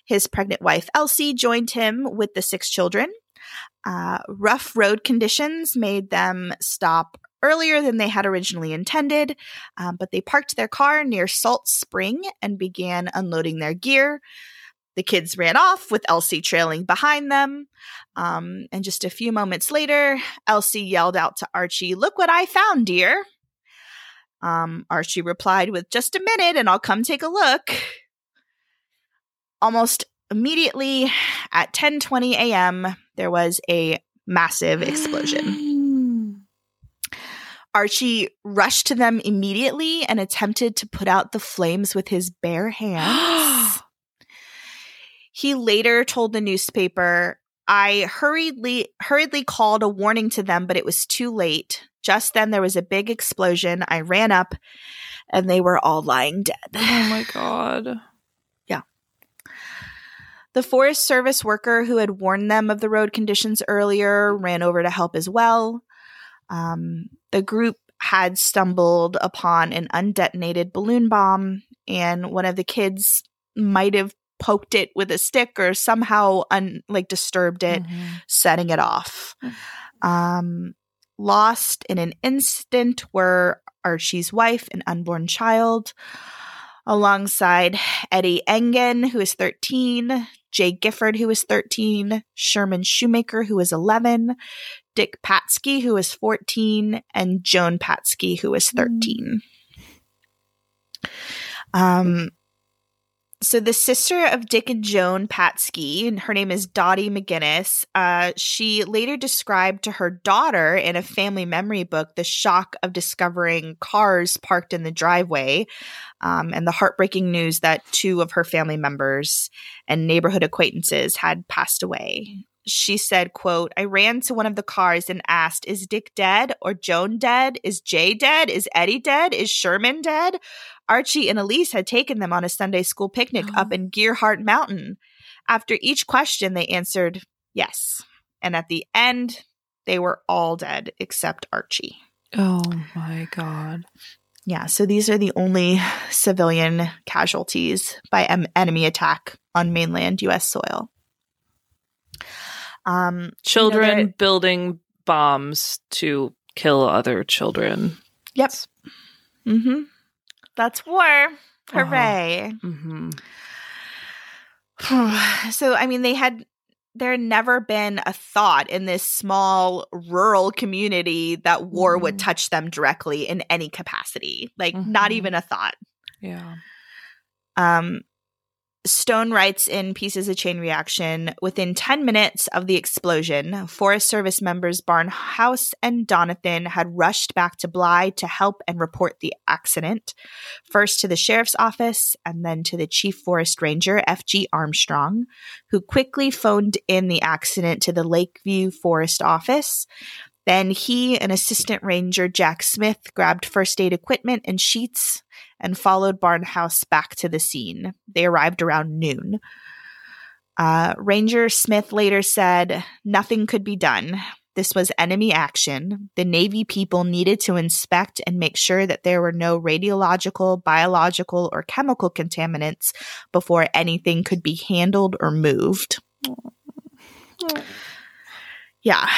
His pregnant wife, Elsie, joined him with the six children. Uh, rough road conditions made them stop earlier than they had originally intended, um, but they parked their car near Salt Spring and began unloading their gear. The kids ran off with Elsie trailing behind them. Um, and just a few moments later, Elsie yelled out to Archie, Look what I found, dear. Um, Archie replied with, Just a minute and I'll come take a look. Almost immediately at 10:20 a.m., there was a massive explosion. Archie rushed to them immediately and attempted to put out the flames with his bare hands. he later told the newspaper, "I hurriedly hurriedly called a warning to them, but it was too late. Just then there was a big explosion. I ran up and they were all lying dead." Oh my god. Yeah. The Forest Service worker who had warned them of the road conditions earlier ran over to help as well. Um, the group had stumbled upon an undetonated balloon bomb, and one of the kids might have poked it with a stick or somehow un- like disturbed it, mm-hmm. setting it off. Um, lost in an instant were Archie's wife and unborn child alongside Eddie Engen, who is 13, Jay Gifford, who is 13, Sherman Shoemaker, who is 11, Dick Patzke, who is 14, and Joan Patzke, who is 13. Mm. Um, so the sister of Dick and Joan Patzke, and her name is Dottie McGinnis, uh, she later described to her daughter in a family memory book the shock of discovering cars parked in the driveway um, and the heartbreaking news that two of her family members and neighborhood acquaintances had passed away she said quote i ran to one of the cars and asked is dick dead or joan dead? Is jay dead? Is eddie dead? Is sherman dead archie and elise had taken them on a sunday school picnic oh. up in gearhart mountain. After each question they answered yes. And at the end they were all dead except archie. Oh my god. Yeah so these are the only civilian casualties by em- enemy attack on mainland us soil um, children you know, building bombs to kill other children. Yep. Mm-hmm. That's war. Hooray. Uh-huh. Mm-hmm. so, I mean, they had there had never been a thought in this small rural community that war mm-hmm. would touch them directly in any capacity. Like, mm-hmm. not even a thought. Yeah. Um, Stone writes in Peace is a Chain Reaction within 10 minutes of the explosion, Forest Service members Barnhouse and Donathan had rushed back to Bly to help and report the accident, first to the sheriff's office and then to the chief forest ranger, F.G. Armstrong, who quickly phoned in the accident to the Lakeview Forest office. Then he and assistant ranger Jack Smith grabbed first aid equipment and sheets and followed Barnhouse back to the scene. They arrived around noon. Uh, Ranger Smith later said nothing could be done. This was enemy action. The Navy people needed to inspect and make sure that there were no radiological, biological, or chemical contaminants before anything could be handled or moved. Yeah.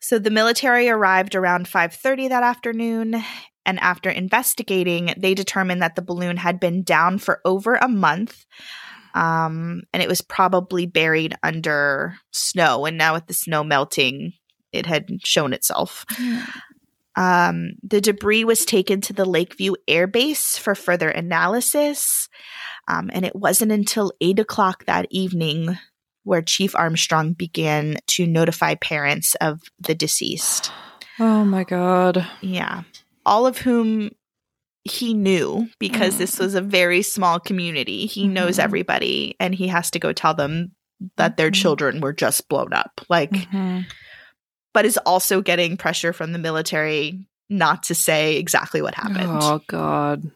So the military arrived around 5:30 that afternoon and after investigating, they determined that the balloon had been down for over a month. Um, and it was probably buried under snow. And now, with the snow melting, it had shown itself. Um, the debris was taken to the Lakeview Air Base for further analysis. Um, and it wasn't until eight o'clock that evening where Chief Armstrong began to notify parents of the deceased. Oh my god. Yeah. All of whom he knew because mm. this was a very small community. He mm-hmm. knows everybody and he has to go tell them that their mm-hmm. children were just blown up. Like, mm-hmm. but is also getting pressure from the military not to say exactly what happened. Oh, God.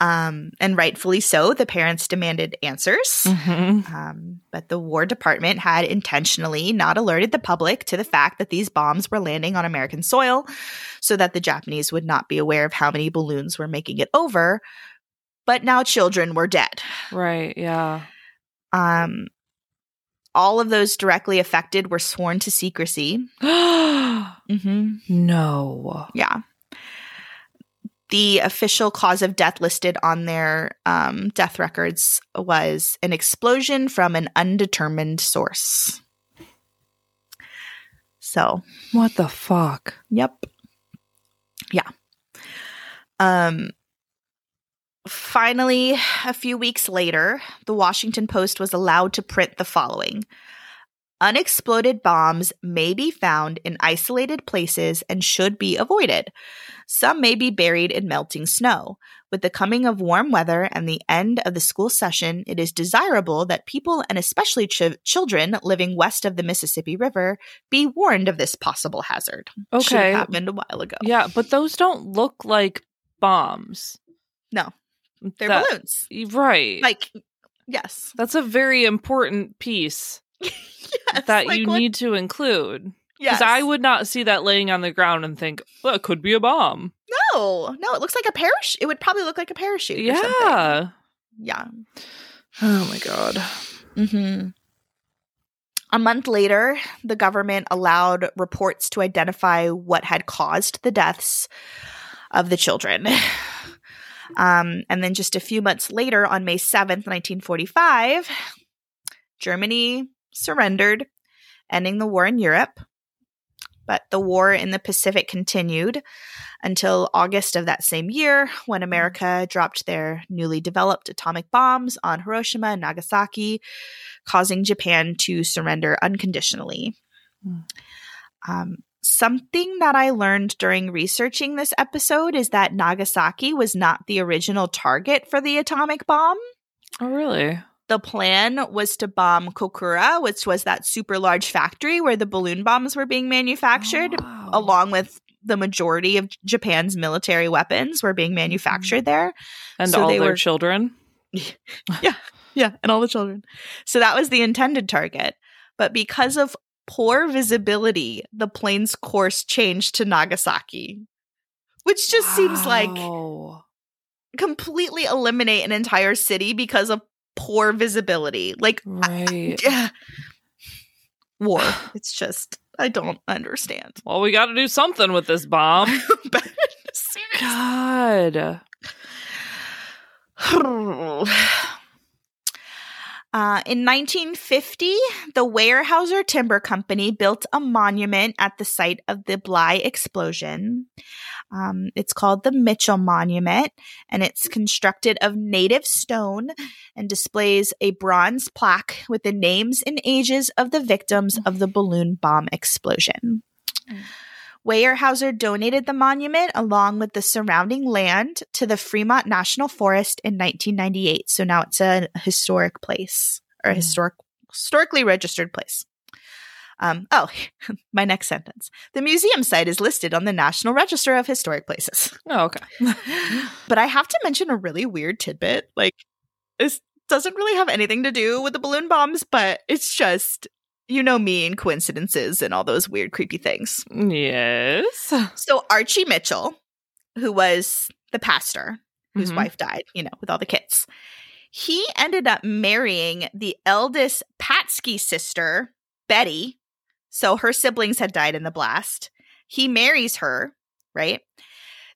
Um, and rightfully so, the parents demanded answers. Mm-hmm. Um, but the War Department had intentionally not alerted the public to the fact that these bombs were landing on American soil so that the Japanese would not be aware of how many balloons were making it over. But now children were dead. Right, yeah. Um, all of those directly affected were sworn to secrecy. mm-hmm. No. Yeah the official cause of death listed on their um, death records was an explosion from an undetermined source. So, what the fuck? Yep. Yeah. Um finally, a few weeks later, the Washington Post was allowed to print the following. Unexploded bombs may be found in isolated places and should be avoided. Some may be buried in melting snow. With the coming of warm weather and the end of the school session, it is desirable that people and especially ch- children living west of the Mississippi River be warned of this possible hazard. Okay. Should have happened a while ago. Yeah, but those don't look like bombs. No. They're that, balloons. Right. Like yes. That's a very important piece. yes, that like you what? need to include. Because I would not see that laying on the ground and think, well, it could be a bomb. No, no, it looks like a parachute. It would probably look like a parachute. Yeah. Yeah. Oh my God. Mm-hmm. A month later, the government allowed reports to identify what had caused the deaths of the children. Um, and then just a few months later, on May 7th, 1945, Germany surrendered, ending the war in Europe. But the war in the Pacific continued until August of that same year when America dropped their newly developed atomic bombs on Hiroshima and Nagasaki, causing Japan to surrender unconditionally. Mm. Um, something that I learned during researching this episode is that Nagasaki was not the original target for the atomic bomb. Oh, really? The plan was to bomb Kokura, which was that super large factory where the balloon bombs were being manufactured, oh, wow. along with the majority of Japan's military weapons were being manufactured mm-hmm. there. And so all their were, children? yeah. Yeah. And all the children. So that was the intended target. But because of poor visibility, the plane's course changed to Nagasaki, which just wow. seems like completely eliminate an entire city because of poor visibility. Like, right. I, war. It's just, I don't understand. Well, we got to do something with this bomb. God. Uh, in 1950, the Weyerhaeuser Timber Company built a monument at the site of the Bly explosion. Um, it's called the Mitchell Monument, and it's constructed of native stone and displays a bronze plaque with the names and ages of the victims of the balloon bomb explosion. Mm. Weyerhaeuser donated the monument along with the surrounding land to the Fremont National Forest in 1998. So now it's a historic place or a mm. historic historically registered place. Um, oh, my next sentence. The museum site is listed on the National Register of Historic Places. Oh, okay. but I have to mention a really weird tidbit. Like, this doesn't really have anything to do with the balloon bombs, but it's just, you know me and coincidences and all those weird, creepy things. Yes. So, Archie Mitchell, who was the pastor whose mm-hmm. wife died, you know, with all the kids, he ended up marrying the eldest Patzke sister, Betty, so her siblings had died in the blast. He marries her, right?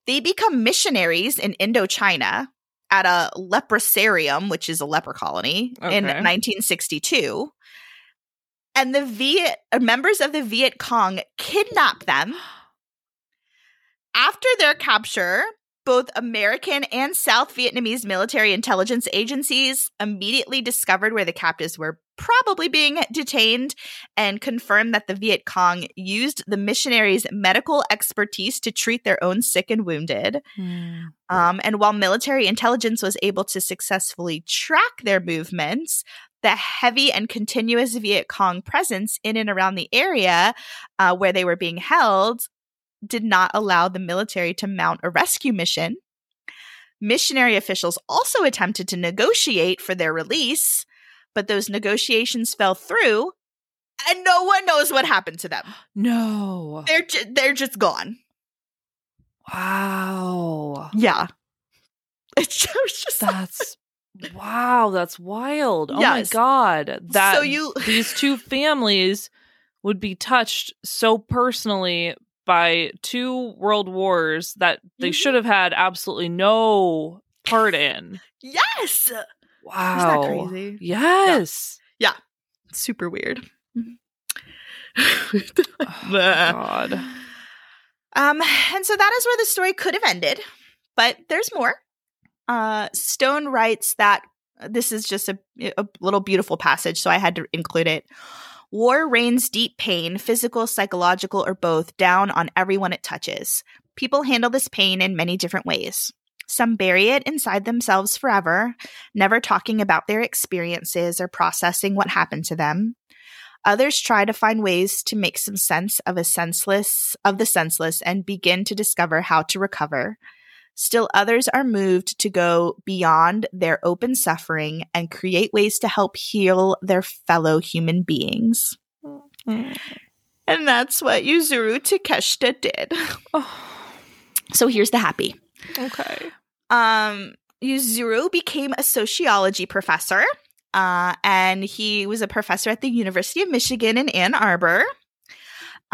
They become missionaries in Indochina at a leprosarium, which is a leper colony, okay. in 1962. And the Viet uh, members of the Viet Cong kidnap them. After their capture, both American and South Vietnamese military intelligence agencies immediately discovered where the captives were probably being detained and confirmed that the Viet Cong used the missionaries' medical expertise to treat their own sick and wounded. Mm. Um, and while military intelligence was able to successfully track their movements, the heavy and continuous Viet Cong presence in and around the area uh, where they were being held did not allow the military to mount a rescue mission. Missionary officials also attempted to negotiate for their release, but those negotiations fell through, and no one knows what happened to them. No. They're ju- they're just gone. Wow. Yeah, it's just, just That's wow, that's wild. Oh Yes. my god. That So you- these two families would be touched so personally by two world wars that they Mhm. should have had absolutely no part in. yes, Wow. is that crazy? Yes. Yeah. Super weird. Oh, God. Um, and so that is where the story could have ended, but there's more. Uh, Stone writes that this is just a, a little beautiful passage, so I had to include it. War rains deep pain, physical, psychological, or both, down on everyone it touches. People handle this pain in many different ways. Some bury it inside themselves forever, never talking about their experiences or processing what happened to them. Others try to find ways to make some sense of a senseless of the senseless and begin to discover how to recover. Still others are moved to go beyond their open suffering and create ways to help heal their fellow human beings. Mm. And that's what Yuzuru Takeshita did. Oh, So here's the happy. Okay. Um, Yuzuru became a sociology professor, uh, and he was a professor at the University of Michigan in Ann Arbor.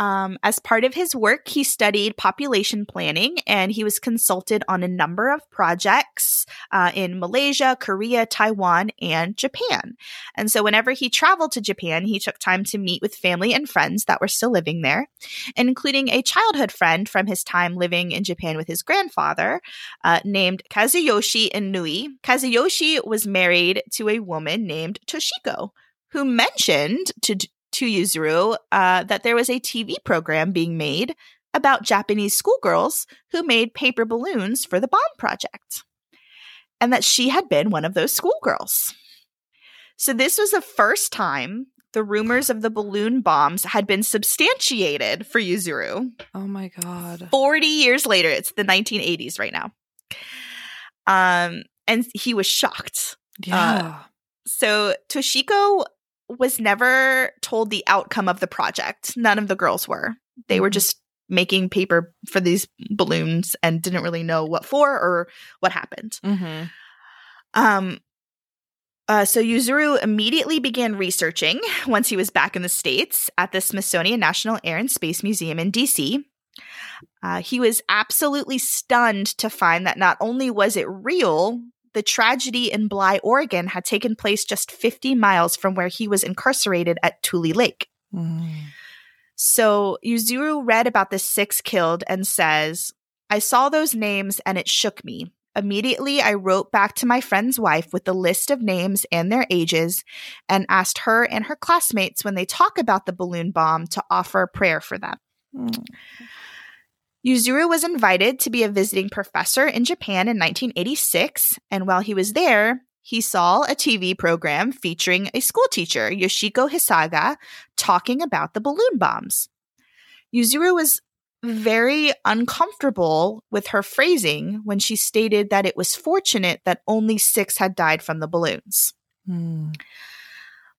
Um, as part of his work, he studied population planning and he was consulted on a number of projects uh, in Malaysia, Korea, Taiwan, and Japan. And so, whenever he traveled to Japan, he took time to meet with family and friends that were still living there, including a childhood friend from his time living in Japan with his grandfather, uh, named Kazuyoshi Inui. Kazuyoshi was married to a woman named Toshiko, who mentioned to to Yuzuru uh, that there was a TV program being made about Japanese schoolgirls who made paper balloons for the bomb project, and that she had been one of those schoolgirls. So this was the first time the rumors of the balloon bombs had been substantiated for Yuzuru. Oh my god. 40 years later, it's the 1980s right now. Um, and he was shocked. Yeah. So Toshiko was never told the outcome of the project. None of the girls were. They were Mhm. just making paper for these balloons and didn't really know what for or what happened. mm-hmm. Um, uh, so Yuzuru immediately began researching once he was back in the States at the Smithsonian National Air and Space Museum in DC. Uh, he was absolutely stunned to find that not only was it real, the tragedy in Bly, Oregon had taken place just 50 miles from where he was incarcerated at Tule Lake. Mm. So Yuzuru read about the six killed and says, I saw those names and it shook me. Immediately, I wrote back to my friend's wife with the list of names and their ages and asked her and her classmates when they talk about the balloon bomb to offer a prayer for them. Mm. Yuzuru was invited to be a visiting professor in Japan in 1986, and while he was there, he saw a TV program featuring a school teacher, Yoshiko Hisaga, talking about the balloon bombs. Yuzuru was very uncomfortable with her phrasing when she stated that it was fortunate that only six had died from the balloons. Mm.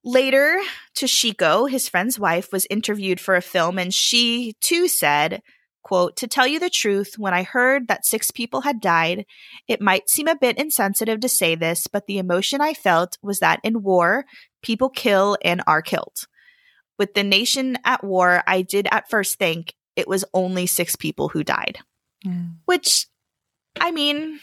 Later, Toshiko, his friend's wife, was interviewed for a film and she too said, quote, to tell you the truth, when I heard that six people had died, it might seem a bit insensitive to say this, but the emotion I felt was that in war, people kill and are killed. With the nation at war, I did at first think it was only six people who died. Mm. Which, I mean,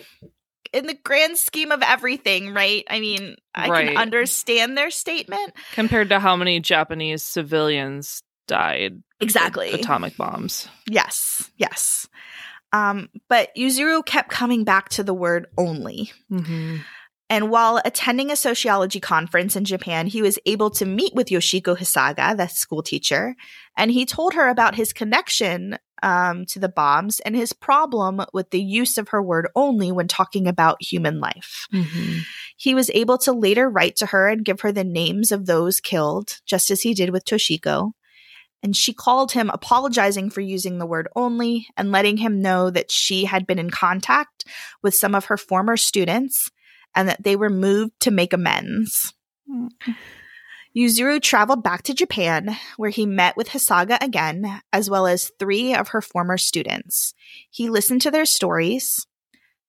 in the grand scheme of everything, right? I mean, I Right. can understand their statement. Compared to how many Japanese civilians died Exactly. atomic bombs. Yes, yes. Um, but Yuzuru kept coming back to the word only. Mm-hmm. And while attending a sociology conference in Japan, he was able to meet with Yoshiko Hisaga, the school teacher, and he told her about his connection um, to the bombs and his problem with the use of her word only when talking about human life. Mm-hmm. He was able to later write to her and give her the names of those killed, just as he did with Toshiko. And she called him apologizing for using the word only and letting him know that she had been in contact with some of her former students and that they were moved to make amends. Yuzuru traveled back to Japan, where he met with Hisaga again, as well as three of her former students. He listened to their stories.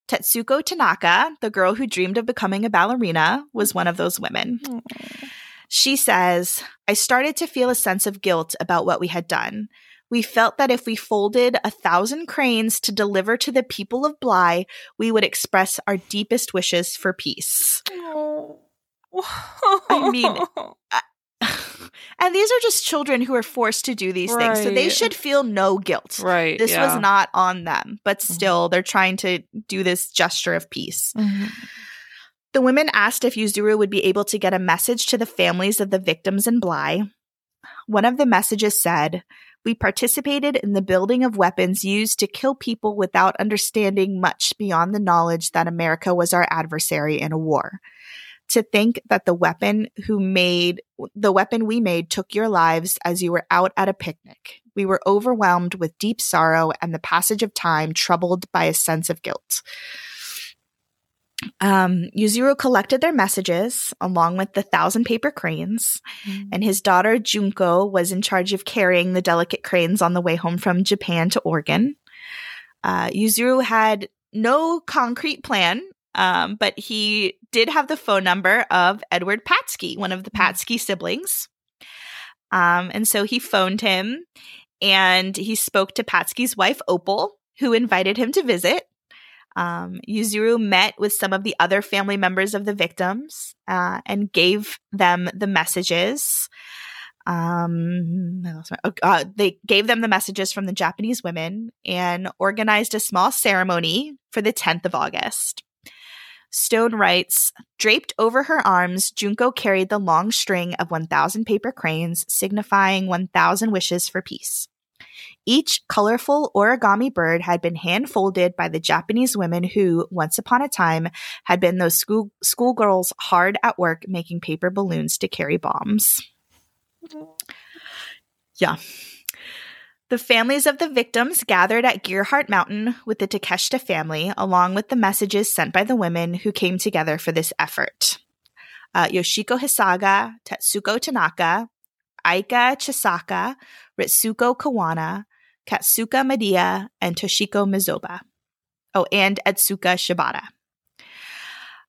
Tetsuko Tanaka, the girl who dreamed of becoming a ballerina, was one of those women. Hmm. She says, I started to feel a sense of guilt about what we had done. We felt that if we folded a thousand cranes to deliver to the people of Bly, we would express our deepest wishes for peace. Oh. I mean, and these are just children who are forced to do these right. things. So they should feel no guilt. Right. This yeah. was not on them, but mm-hmm. still, mm-hmm. they're trying to do this gesture of peace. Mm-hmm. The women asked if Yuzuru would be able to get a message to the families of the victims in Bly. One of the messages said, We participated in the building of weapons used to kill people without understanding much beyond the knowledge that America was our adversary in a war to think that the weapon who made the weapon we made took your lives as you were out at a picnic. We were overwhelmed with deep sorrow and the passage of time troubled by a sense of guilt. Um, Yuzuru collected their messages along with the thousand paper cranes, mm. and his daughter Junko was in charge of carrying the delicate cranes on the way home from Japan to Oregon. Uh, Yuzuru had no concrete plan um, but he did have the phone number of Edward Patzke, one of the hmm. Patzke siblings. Um, and so he phoned him and he spoke to Patzke's wife, Opal, who invited him to visit. Um, Yuzuru met with some of the other family members of the victims uh, and gave them the messages. Um, uh, they gave them the messages from the Japanese women and organized a small ceremony for the 10th of August. Stone writes Draped over her arms, Junko carried the long string of 1,000 paper cranes, signifying 1,000 wishes for peace. Each colorful origami bird had been hand folded by the Japanese women who, once upon a time, had been those school schoolgirls hard at work making paper balloons to carry bombs. Yeah. The families of the victims gathered at Gearhart Mountain with the Takeshita family, along with the messages sent by the women who came together for this effort. Uh, Yoshiko Hisaga, Tetsuko Tanaka, Aika Chisaka, Ritsuko Kawana, Katsuka Madia, and Toshiko Mizoba. Oh, and Etsuka Shibata.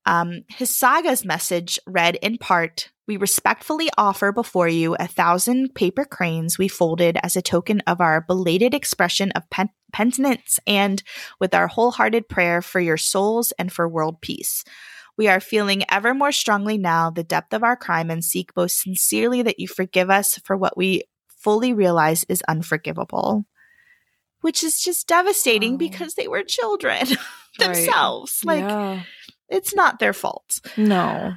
Um, Hisaga's message read in part We respectfully offer before you a thousand paper cranes we folded as a token of our belated expression of pen- penitence and with our wholehearted prayer for your souls and for world peace. We are feeling ever more strongly now the depth of our crime and seek most sincerely that you forgive us for what we fully realize is unforgivable. Which is just devastating oh. because they were children themselves. Right. Like, yeah it's not their fault. No.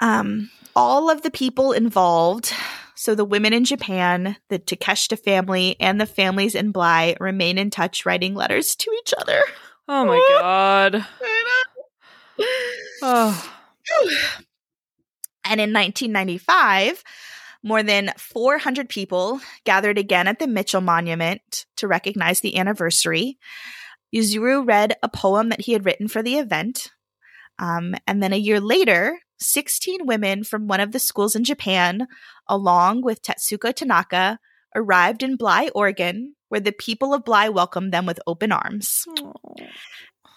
Um, all of the people involved, so the women in Japan, the Takeshita family, and the families in Bly remain in touch, writing letters to each other. Oh my god. Oh. And in 1995, more than 400 people gathered again at the Mitchell Monument to recognize the anniversary. Yuzuru read a poem that he had written for the event, um, and then a year later, 16 women from one of the schools in Japan, along with Tetsuko Tanaka, arrived in Bly, Oregon, where the people of Bly welcomed them with open arms. Aww.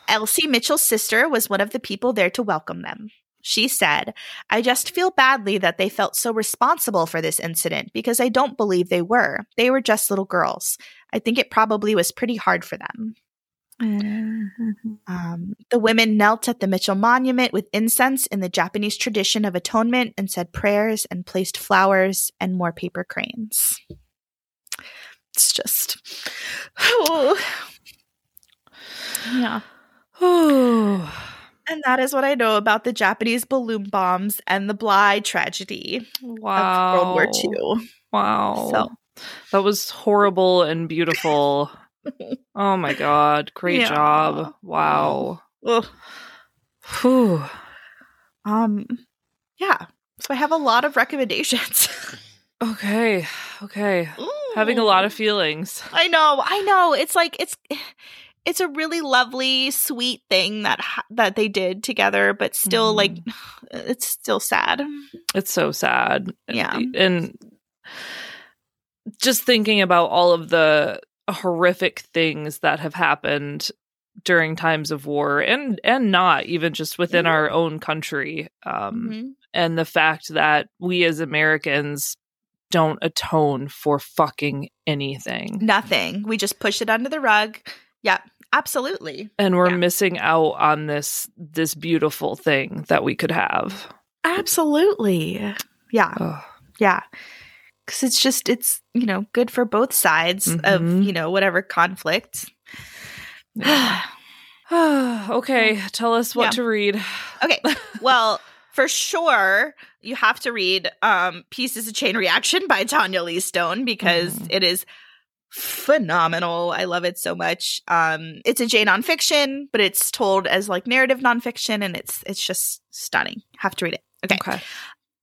Elsie Mitchell's sister was one of the people there to welcome them. She said, I just feel badly that they felt so responsible for this incident because I don't believe they were. They were just little girls. I think it probably was pretty hard for them. Mm-hmm. Um, the women knelt at the Mitchell Monument with incense in the Japanese tradition of atonement and said prayers and placed flowers and more paper cranes. It's just. Oh. Yeah. Oh. And that is what I know about the Japanese balloon bombs and the Bly tragedy wow. of World War II. Wow. So that was horrible and beautiful. oh my god. Great Yeah. job. Wow. ugh. Whew. um yeah. So I have a lot of recommendations. Okay. Okay. Having a lot of feelings. I know, I know. It's like it's it's a really lovely, sweet thing that that they did together, but still, Mhm. like, it's still sad. It's so sad. Yeah. And just thinking about all of the horrific things that have happened during times of war and and not even just within Mhm. our own country um Mhm. and the fact that we as Americans don't atone for fucking anything Nothing. We just push it under the rug. Yeah, absolutely, and we're Yeah. missing out on this this beautiful thing that we could have absolutely. Yeah, Ugh. yeah. Because it's just it's you know good for both sides of Mhm. you know whatever conflict. Yeah. okay tell us what Yeah. to read Okay. Well, for sure, you have to read um, Peace is a Chain Reaction by Tanya Lee Stone because Mhm. it is phenomenal. I love it so much. Um, it's a J nonfiction, but it's told as like narrative nonfiction, and it's it's just stunning. Have to read it. Okay. okay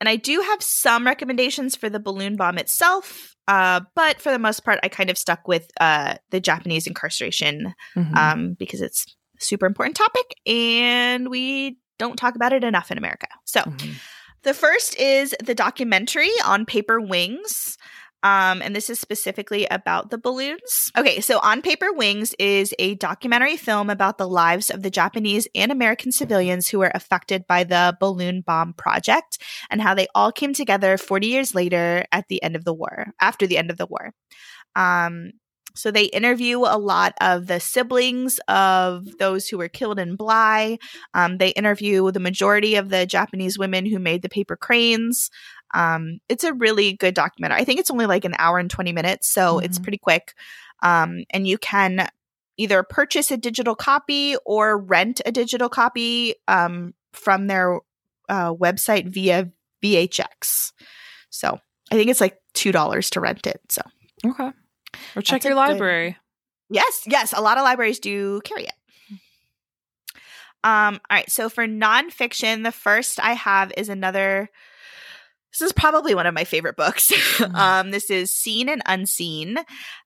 And I do have some recommendations for the balloon bomb itself, uh, but for the most part, I kind of stuck with uh, the Japanese incarceration Mhm. um, because it's a super important topic and we don't talk about it enough in America. So Mhm. the first is the documentary on paper wings. Um, and this is specifically about the balloons. Okay, so On Paper Wings is a documentary film about the lives of the Japanese and American civilians who were affected by the balloon bomb project and how they all came together 40 years later at the end of the war, after the end of the war. Um, so they interview a lot of the siblings of those who were killed in Bly. Um, they interview the majority of the Japanese women who made the paper cranes. Um, it's a really good documentary. I think it's only like an hour and 20 minutes, so it's Mhm. pretty quick. Um, and you can either purchase a digital copy or rent a digital copy um, from their uh, website via VHX. So I think it's like $2 to rent it. So okay or check That's your good- library Yes, yes, a lot of libraries do carry it. Um, all right, so for nonfiction, the first I have is another. This is probably one of my favorite books. um, this is Seen and Unseen.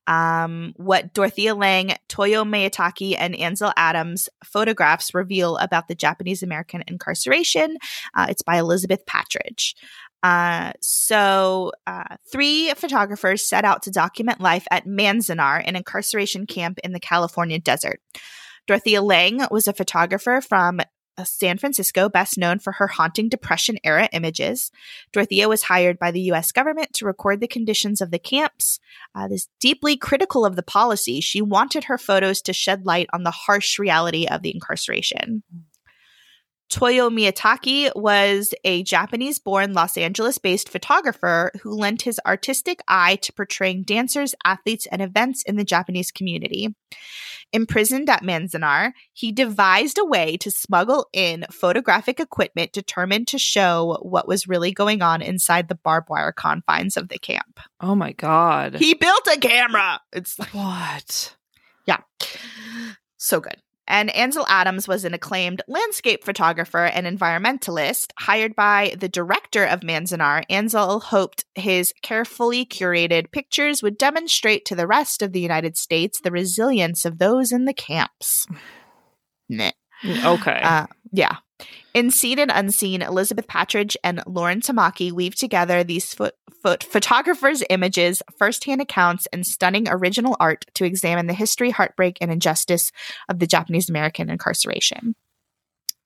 Um, what Dorothea Lange, Toyo Miyatake, and Ansel Adams photographs reveal about the Japanese American incarceration. Uh, it's by Elizabeth Patridge. Uh, so, uh, three photographers set out to document life at Manzanar, an incarceration camp in the California desert. Dorothea Lange was a photographer from San Francisco, best known for her haunting Depression era images. Dorothea was hired by the U.S. government to record the conditions of the camps. Uh, this deeply critical of the policy, she wanted her photos to shed light on the harsh reality of the incarceration. Toyo Miyatake was a Japanese born Los Angeles based photographer who lent his artistic eye to portraying dancers, athletes, and events in the Japanese community. Imprisoned at Manzanar, he devised a way to smuggle in photographic equipment determined to show what was really going on inside the barbed wire confines of the camp. oh my god He built a camera. It's like, what Yeah. so good. And Ansel Adams was an acclaimed landscape photographer and environmentalist. Hired by the director of Manzanar, Ansel hoped his carefully curated pictures would demonstrate to the rest of the United States the resilience of those in the camps. Okay Uh, yeah. In Seen and Unseen, Elizabeth Patridge and Lauren Tamaki weave together these pho- pho- photographers' images, firsthand accounts, and stunning original art to examine the history, heartbreak, and injustice of the Japanese American incarceration.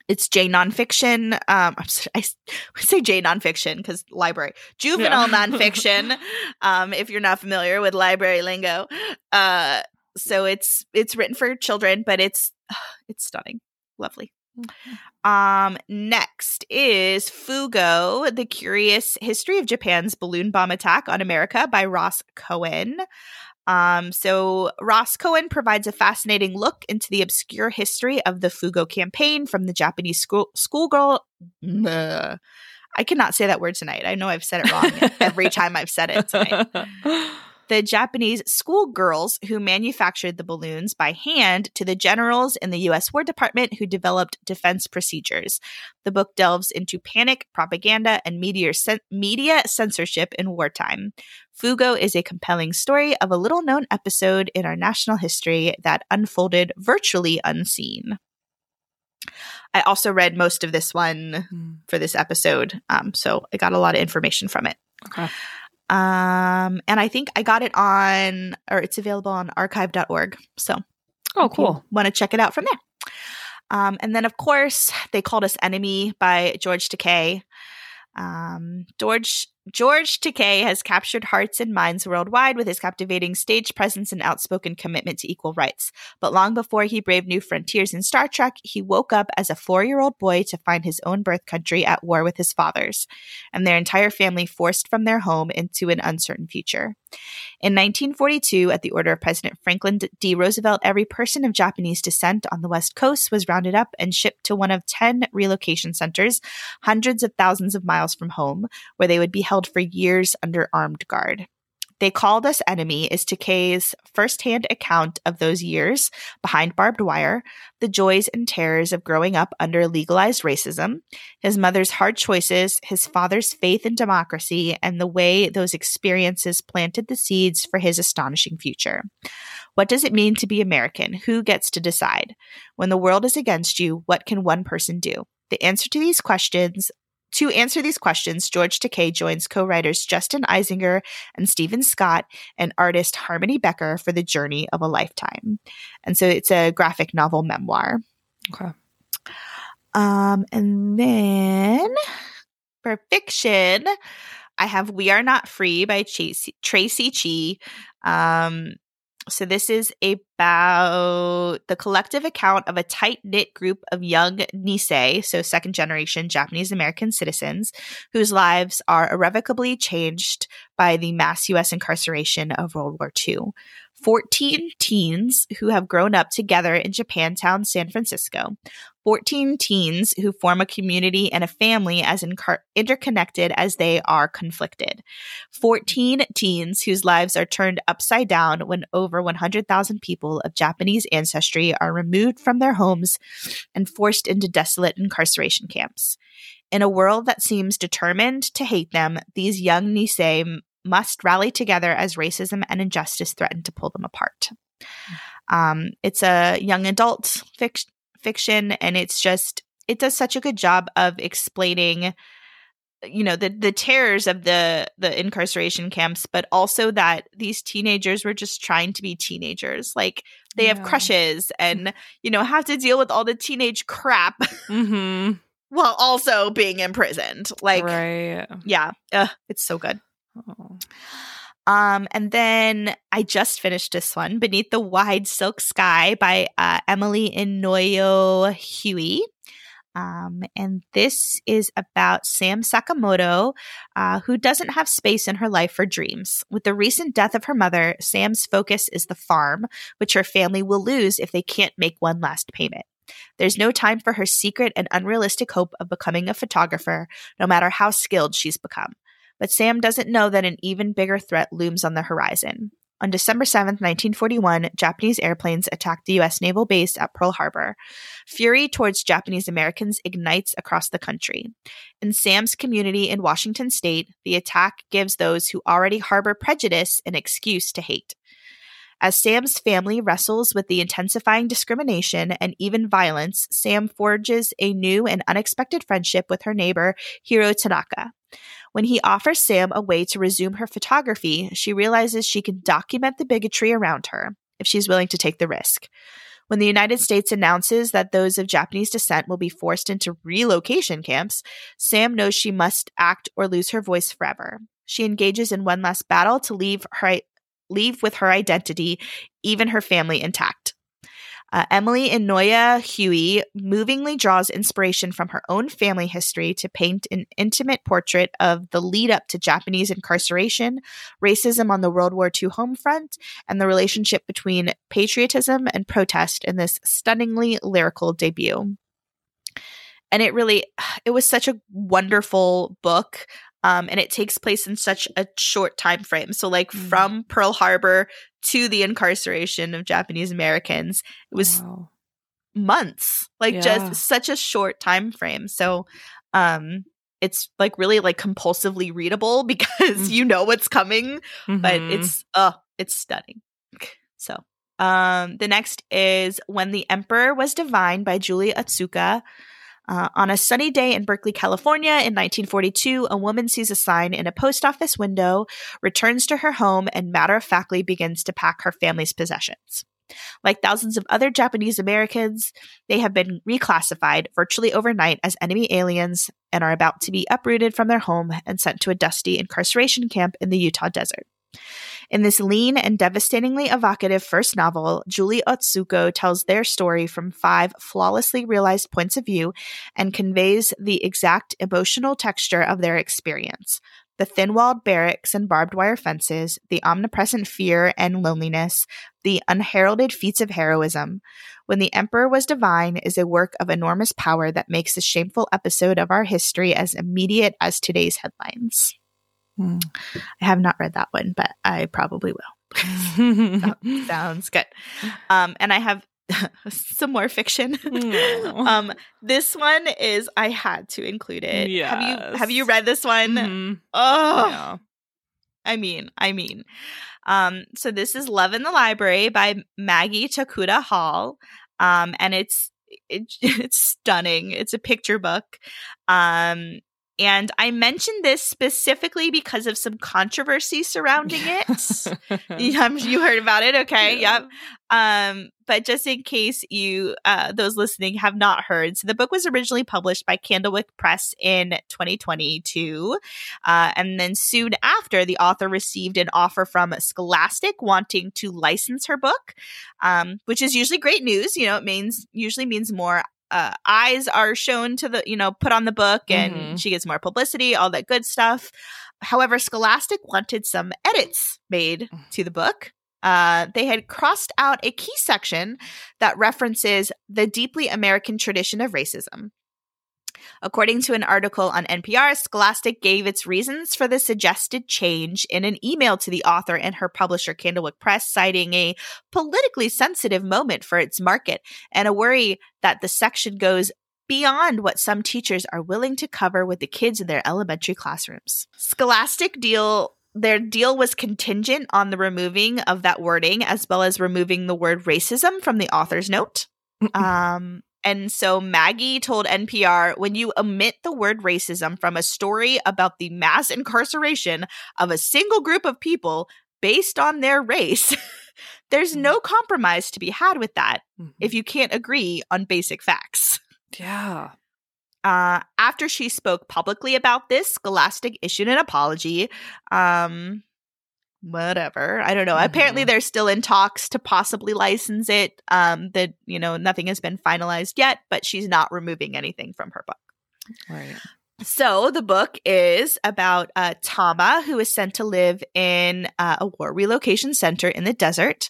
It's J nonfiction. Um, sorry, I say J nonfiction because library juvenile Yeah. nonfiction. Um, if you're not familiar with library lingo, uh, so it's it's written for children, but it's it's stunning, lovely. Um, next is Fu-go, The Curious History of Japan's Balloon Bomb Attack on America by Ross Coen. Um, so Ross Coen provides a fascinating look into the obscure history of the Fu-go campaign from the Japanese school schoolgirl. I cannot say that word tonight. I know I've said it wrong every time I've said it tonight. the Japanese schoolgirls who manufactured the balloons by hand to the generals in the U.S. War Department who developed defense procedures. The book delves into panic, propaganda, and media, media censorship in wartime. Fu-go is a compelling story of a little known episode in our national history that unfolded virtually unseen. I also read most of this one mm. for this episode, um, so I got a lot of information from it. Okay. Um, and I think I got it on, or it's available on archive.org. So, oh, cool. Want to check it out from there. Um, and then, of course, they called us Enemy by George Takei. Um, George George Takei has captured hearts and minds worldwide with his captivating stage presence and outspoken commitment to equal rights. But long before he braved new frontiers in Star Trek, he woke up as a four year old boy to find his own birth country at war with his fathers, and their entire family forced from their home into an uncertain future. In 1942, at the order of President Franklin D. Roosevelt, every person of Japanese descent on the West Coast was rounded up and shipped to one of 10 relocation centers, hundreds of thousands of miles from home, where they would be held for years under armed guard. They Called Us Enemy is Takei's firsthand account of those years behind barbed wire, the joys and terrors of growing up under legalized racism, his mother's hard choices, his father's faith in democracy, and the way those experiences planted the seeds for his astonishing future. What does it mean to be American? Who gets to decide? When the world is against you, what can one person do? The answer to these questions to answer these questions, George Takei joins co writers Justin Eisinger and Stephen Scott and artist Harmony Becker for the journey of a lifetime. And so it's a graphic novel memoir. Okay. Um, and then for fiction, I have We Are Not Free by Traci, Traci Chee. Um, so, this is about the collective account of a tight knit group of young Nisei, so second generation Japanese American citizens, whose lives are irrevocably changed by the mass U.S. incarceration of World War II. 14 teens who have grown up together in Japantown, San Francisco. 14 teens who form a community and a family as incar- interconnected as they are conflicted. 14 teens whose lives are turned upside down when over 100,000 people of Japanese ancestry are removed from their homes and forced into desolate incarceration camps. In a world that seems determined to hate them, these young Nisei must rally together as racism and injustice threaten to pull them apart. Um, it's a young adult fic- fiction, and it's just it does such a good job of explaining you know the the terrors of the the incarceration camps but also that these teenagers were just trying to be teenagers like they yeah. have crushes and you know have to deal with all the teenage crap mm-hmm. while also being imprisoned like right yeah uh, it's so good Oh. Um, and then I just finished this one, Beneath the Wide Silk Sky by uh, Emily Inouye Huey. Um, and this is about Sam Sakamoto, uh, who doesn't have space in her life for dreams. With the recent death of her mother, Sam's focus is the farm, which her family will lose if they can't make one last payment. There's no time for her secret and unrealistic hope of becoming a photographer, no matter how skilled she's become. But Sam doesn't know that an even bigger threat looms on the horizon. On December 7, 1941, Japanese airplanes attacked the U.S. naval base at Pearl Harbor. Fury towards Japanese Americans ignites across the country. In Sam's community in Washington state, the attack gives those who already harbor prejudice an excuse to hate. As Sam's family wrestles with the intensifying discrimination and even violence, Sam forges a new and unexpected friendship with her neighbor, Hiro Tanaka. When he offers Sam a way to resume her photography, she realizes she can document the bigotry around her if she's willing to take the risk. When the United States announces that those of Japanese descent will be forced into relocation camps, Sam knows she must act or lose her voice forever. She engages in one last battle to leave her leave with her identity, even her family intact. Uh, Emily Inouye Huey movingly draws inspiration from her own family history to paint an intimate portrait of the lead up to Japanese incarceration, racism on the World War II home front, and the relationship between patriotism and protest in this stunningly lyrical debut. And it really, it was such a wonderful book. Um, and it takes place in such a short time frame. So, like mm. from Pearl Harbor to the incarceration of Japanese Americans, it was wow. months, like yeah. just such a short time frame. So, um, it's like really like compulsively readable because mm. you know what's coming, mm-hmm. but it's uh it's stunning. So, um, the next is When the Emperor Was Divine by Julie Otsuka. Uh, on a sunny day in Berkeley, California in 1942, a woman sees a sign in a post office window, returns to her home, and matter of factly begins to pack her family's possessions. Like thousands of other Japanese Americans, they have been reclassified virtually overnight as enemy aliens and are about to be uprooted from their home and sent to a dusty incarceration camp in the Utah desert. In this lean and devastatingly evocative first novel, Julie Otsuka tells their story from five flawlessly realized points of view and conveys the exact emotional texture of their experience. The thin walled barracks and barbed wire fences, the omnipresent fear and loneliness, the unheralded feats of heroism. When the Emperor Was Divine is a work of enormous power that makes a shameful episode of our history as immediate as today's headlines. Mm. I have not read that one, but I probably will. sounds good. Um, and I have some more fiction. um, this one is I had to include it. Yes. Have you have you read this one? Mm-hmm. Oh, yeah. I mean, I mean. Um, so this is Love in the Library by Maggie Tokuda Hall. Um, and it's it, it's stunning. It's a picture book. Um, and I mentioned this specifically because of some controversy surrounding it. you heard about it, okay? Yeah. Yep. Um, but just in case you, uh, those listening, have not heard, so the book was originally published by Candlewick Press in 2022, uh, and then soon after, the author received an offer from Scholastic wanting to license her book, um, which is usually great news. You know, it means usually means more uh, eyes are shown to the you know put on the book and mm-hmm. she gets more publicity all that good stuff however scholastic wanted some edits made mm. to the book uh, they had crossed out a key section that references the deeply american tradition of racism According to an article on NPR, Scholastic gave its reasons for the suggested change in an email to the author and her publisher, Candlewick Press, citing a politically sensitive moment for its market and a worry that the section goes beyond what some teachers are willing to cover with the kids in their elementary classrooms. Scholastic deal their deal was contingent on the removing of that wording as well as removing the word racism from the author's note. um, and so Maggie told NPR when you omit the word racism from a story about the mass incarceration of a single group of people based on their race, there's no compromise to be had with that mm-hmm. if you can't agree on basic facts. Yeah. Uh, after she spoke publicly about this, Scholastic issued an apology. Um, whatever. I don't know. Mm-hmm. Apparently they're still in talks to possibly license it. Um that, you know, nothing has been finalized yet, but she's not removing anything from her book. Right. So the book is about uh, Tama, who is sent to live in uh, a war relocation center in the desert.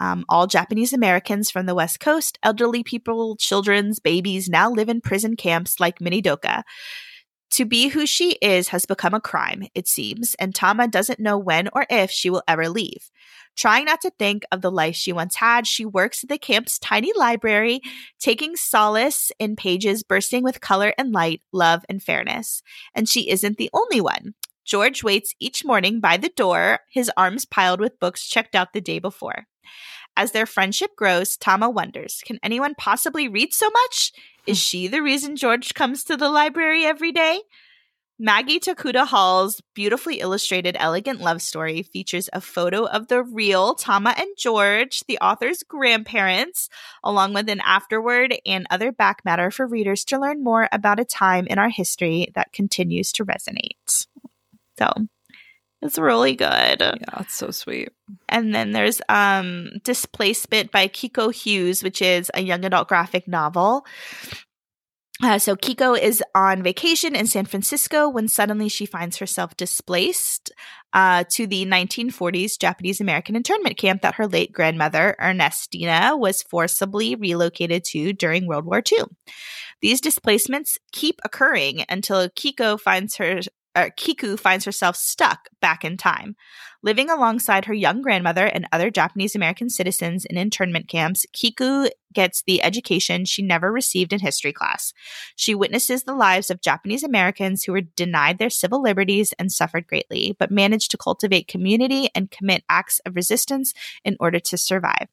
Um, all Japanese Americans from the West Coast, elderly people, children's, babies, now live in prison camps like Minidoka. To be who she is has become a crime, it seems, and Tama doesn't know when or if she will ever leave. Trying not to think of the life she once had, she works at the camp's tiny library, taking solace in pages bursting with color and light, love and fairness. And she isn't the only one. George waits each morning by the door, his arms piled with books checked out the day before. As their friendship grows, Tama wonders can anyone possibly read so much? Is hmm. she the reason George comes to the library every day? Maggie Tokuda Hall's beautifully illustrated Elegant Love Story features a photo of the real Tama and George, the author's grandparents, along with an afterword and other back matter for readers to learn more about a time in our history that continues to resonate. So, It's really good. Yeah, it's so sweet. And then there's um Displacement by Kiku Hughes, which is a young adult graphic novel. Uh, so Kiku is on vacation in San Francisco when suddenly she finds herself displaced uh, to the 1940s Japanese American internment camp that her late grandmother Ernestina was forcibly relocated to during World War II. These displacements keep occurring until Kiku finds her uh, Kiku finds herself stuck back in time. Living alongside her young grandmother and other Japanese American citizens in internment camps, Kiku gets the education she never received in history class. She witnesses the lives of Japanese Americans who were denied their civil liberties and suffered greatly, but managed to cultivate community and commit acts of resistance in order to survive.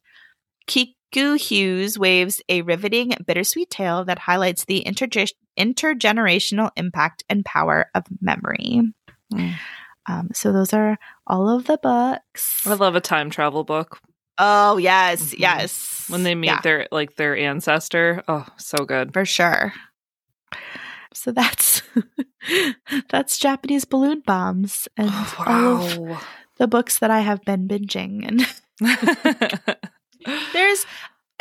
Kiku Hughes waves a riveting, bittersweet tale that highlights the interge- intergenerational impact and power of memory. Mm. Um, so those are all of the books. I love a time travel book. Oh yes, Mhm. yes. When they meet Yeah, their like their ancestor. Oh, so good. for sure. So that's that's Japanese balloon bombs and all of wow. the books that I have been binging. And there's,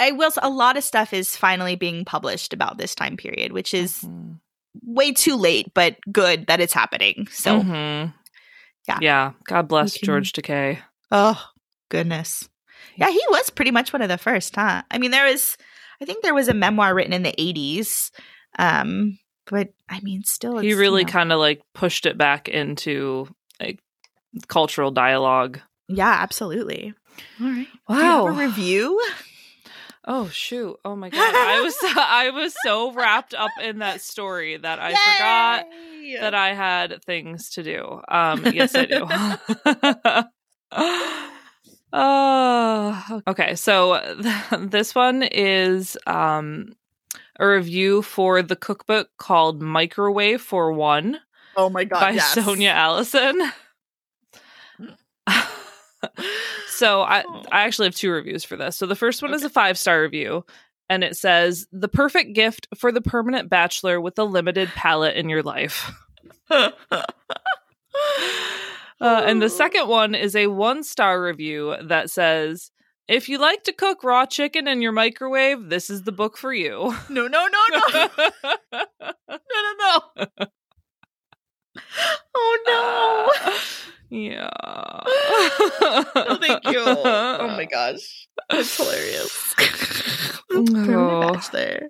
I will. A lot of stuff is finally being published about this time period, which is Mhm. way too late, but good that it's happening. So, Mhm. yeah. Yeah. God bless can- George Takei. oh goodness, yeah, he was pretty much one of the first, huh? I mean, there was, I think there was a memoir written in the '80s, um, but I mean, still, He really you know- kind of like pushed it back into like cultural dialogue. yeah, absolutely. All right, Wow. have a review. Oh shoot. Oh my god. I was I was so wrapped up in that story that I forgot that I had things to do. Um yes I do. Oh, okay. So th- this one is um a review for the cookbook called Microwave for One oh my god, by yes. Sonia Allison. So I I actually have two reviews for this. So the first one is a five star review, and it says the perfect gift for the permanent bachelor with a limited palate in your life. Uh, and the second one is a one star review that says. If you like to cook raw chicken in your microwave, this is the book for you. No, no, no, no, no, no, no. Oh no. Yeah. Oh, thank you. Oh my gosh. That's hilarious. Oh. there.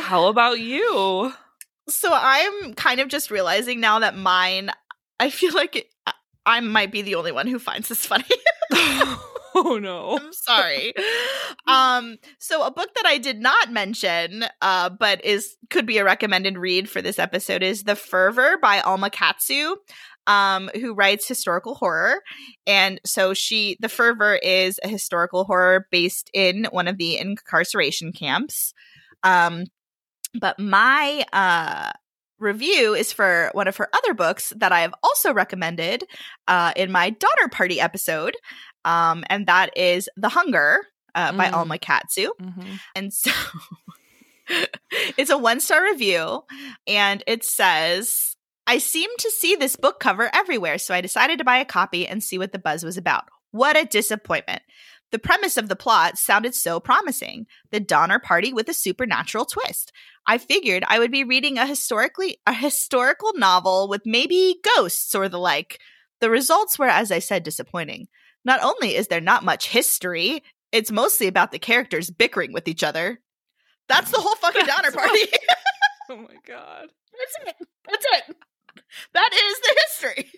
How about you? So I'm kind of just realizing now that mine, I feel like it, I- I might be the only one who finds this funny. Oh no. I'm sorry. Um, so a book that I did not mention, uh, but is could be a recommended read for this episode is The Fervor by Alma Katsu, um, who writes historical horror. And so she The Fervor is a historical horror based in one of the incarceration camps. Um, but my uh review is for one of her other books that I have also recommended uh, in my Donner Party episode, um, and that is The Hunger uh, by Mm. Alma Katsu. Mhm. And so it's a one star review, and it says, I seem to see this book cover everywhere, so I decided to buy a copy and see what the buzz was about. What a disappointment. The premise of the plot sounded so promising the Donner Party with a supernatural twist. I figured I would be reading a historically a historical novel with maybe ghosts or the like. The results were, as I said, disappointing. Not only is there not much history, it's mostly about the characters bickering with each other. That's the whole fucking That's Donner Party. Oh my god. That's it. That's it. That is the history.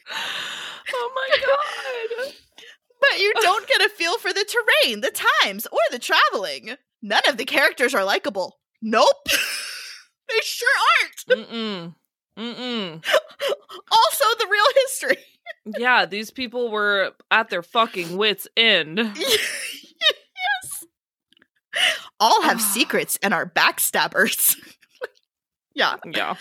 Oh my god. But you don't get a feel for the terrain, the times, or the traveling. None of the characters are likable. Nope. they sure aren't. Mm-mm. Mm-mm. Also, the real history. Yeah, these people were at their fucking wits' end. yes. All have secrets and are backstabbers. yeah. Yeah.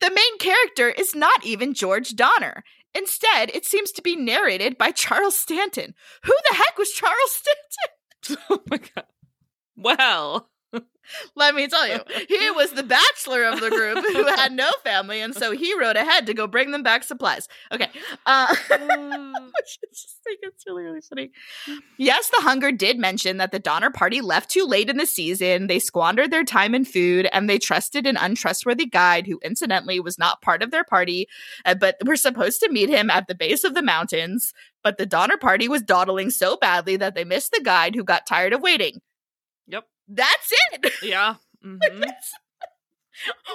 The main character is not even George Donner. Instead, it seems to be narrated by Charles Stanton. Who the heck was Charles Stanton? Oh my god. Well, Let me tell you, he was the bachelor of the group who had no family, and so he rode ahead to go bring them back supplies. Okay, uh, which is just like it's really really funny. Yes, the hunger did mention that the Donner Party left too late in the season. They squandered their time and food, and they trusted an untrustworthy guide who, incidentally, was not part of their party, uh, but were supposed to meet him at the base of the mountains. But the Donner Party was dawdling so badly that they missed the guide, who got tired of waiting. That's it. Yeah. Mhm.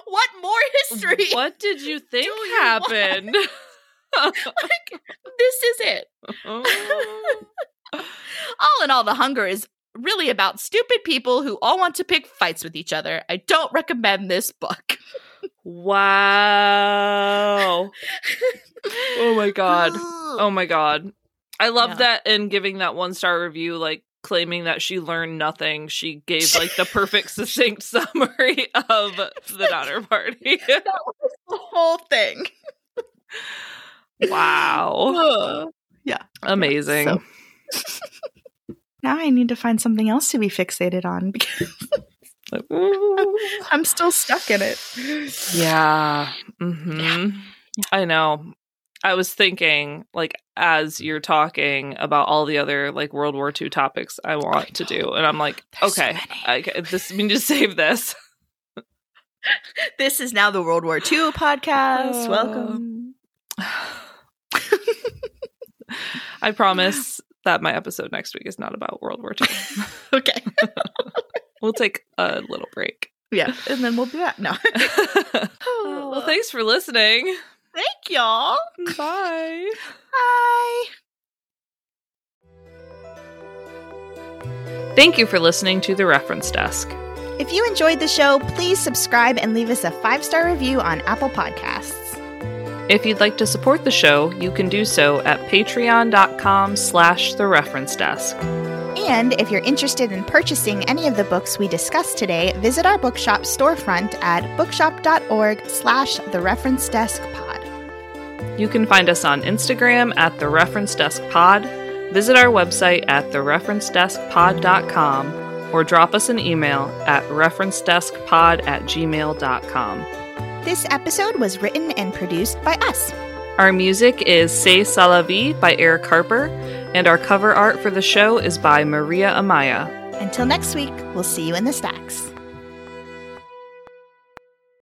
what more history? What did you think you happened? Like, this is it. All in all, the hunger is really about stupid people who all want to pick fights with each other. I don't recommend this book. wow. Oh my god. Oh my god. I love Yeah. that in giving that one star review, like claiming that she learned nothing. She gave like the perfect succinct summary of the Donner Party. that was the whole thing. wow. Yeah. Amazing. So- Now I need to find something else to be fixated on because. I'm still stuck in it. Yeah. hmm I know. I was thinking, like, as you're talking about all the other like World War II topics I want to do, and I'm like, There's so okay. I, this we need to save this. This is now the World War II podcast. Uh, Welcome. I promise that my episode next week is not about World War II. Okay. we'll take a little break. Yeah. And then we'll be back. No. well, thanks for listening. Thank y'all. Bye. Bye. Thank you for listening to the Reference Desk. If you enjoyed the show, please subscribe and leave us a five star review on Apple Podcasts. If you'd like to support the show, you can do so at patreon.com slash the reference desk. And if you're interested in purchasing any of the books we discussed today, visit our bookshop storefront at bookshop.org slash the reference desk pod. You can find us on Instagram at the reference desk pod, visit our website at thereferencedeskpod.com, or drop us an email at referencedeskpod at gmail.com. This episode was written and produced by us. Our music is C'est Salavi by Eric Harper, and our cover art for the show is by Maria Amaya. Until next week, we'll see you in the stacks.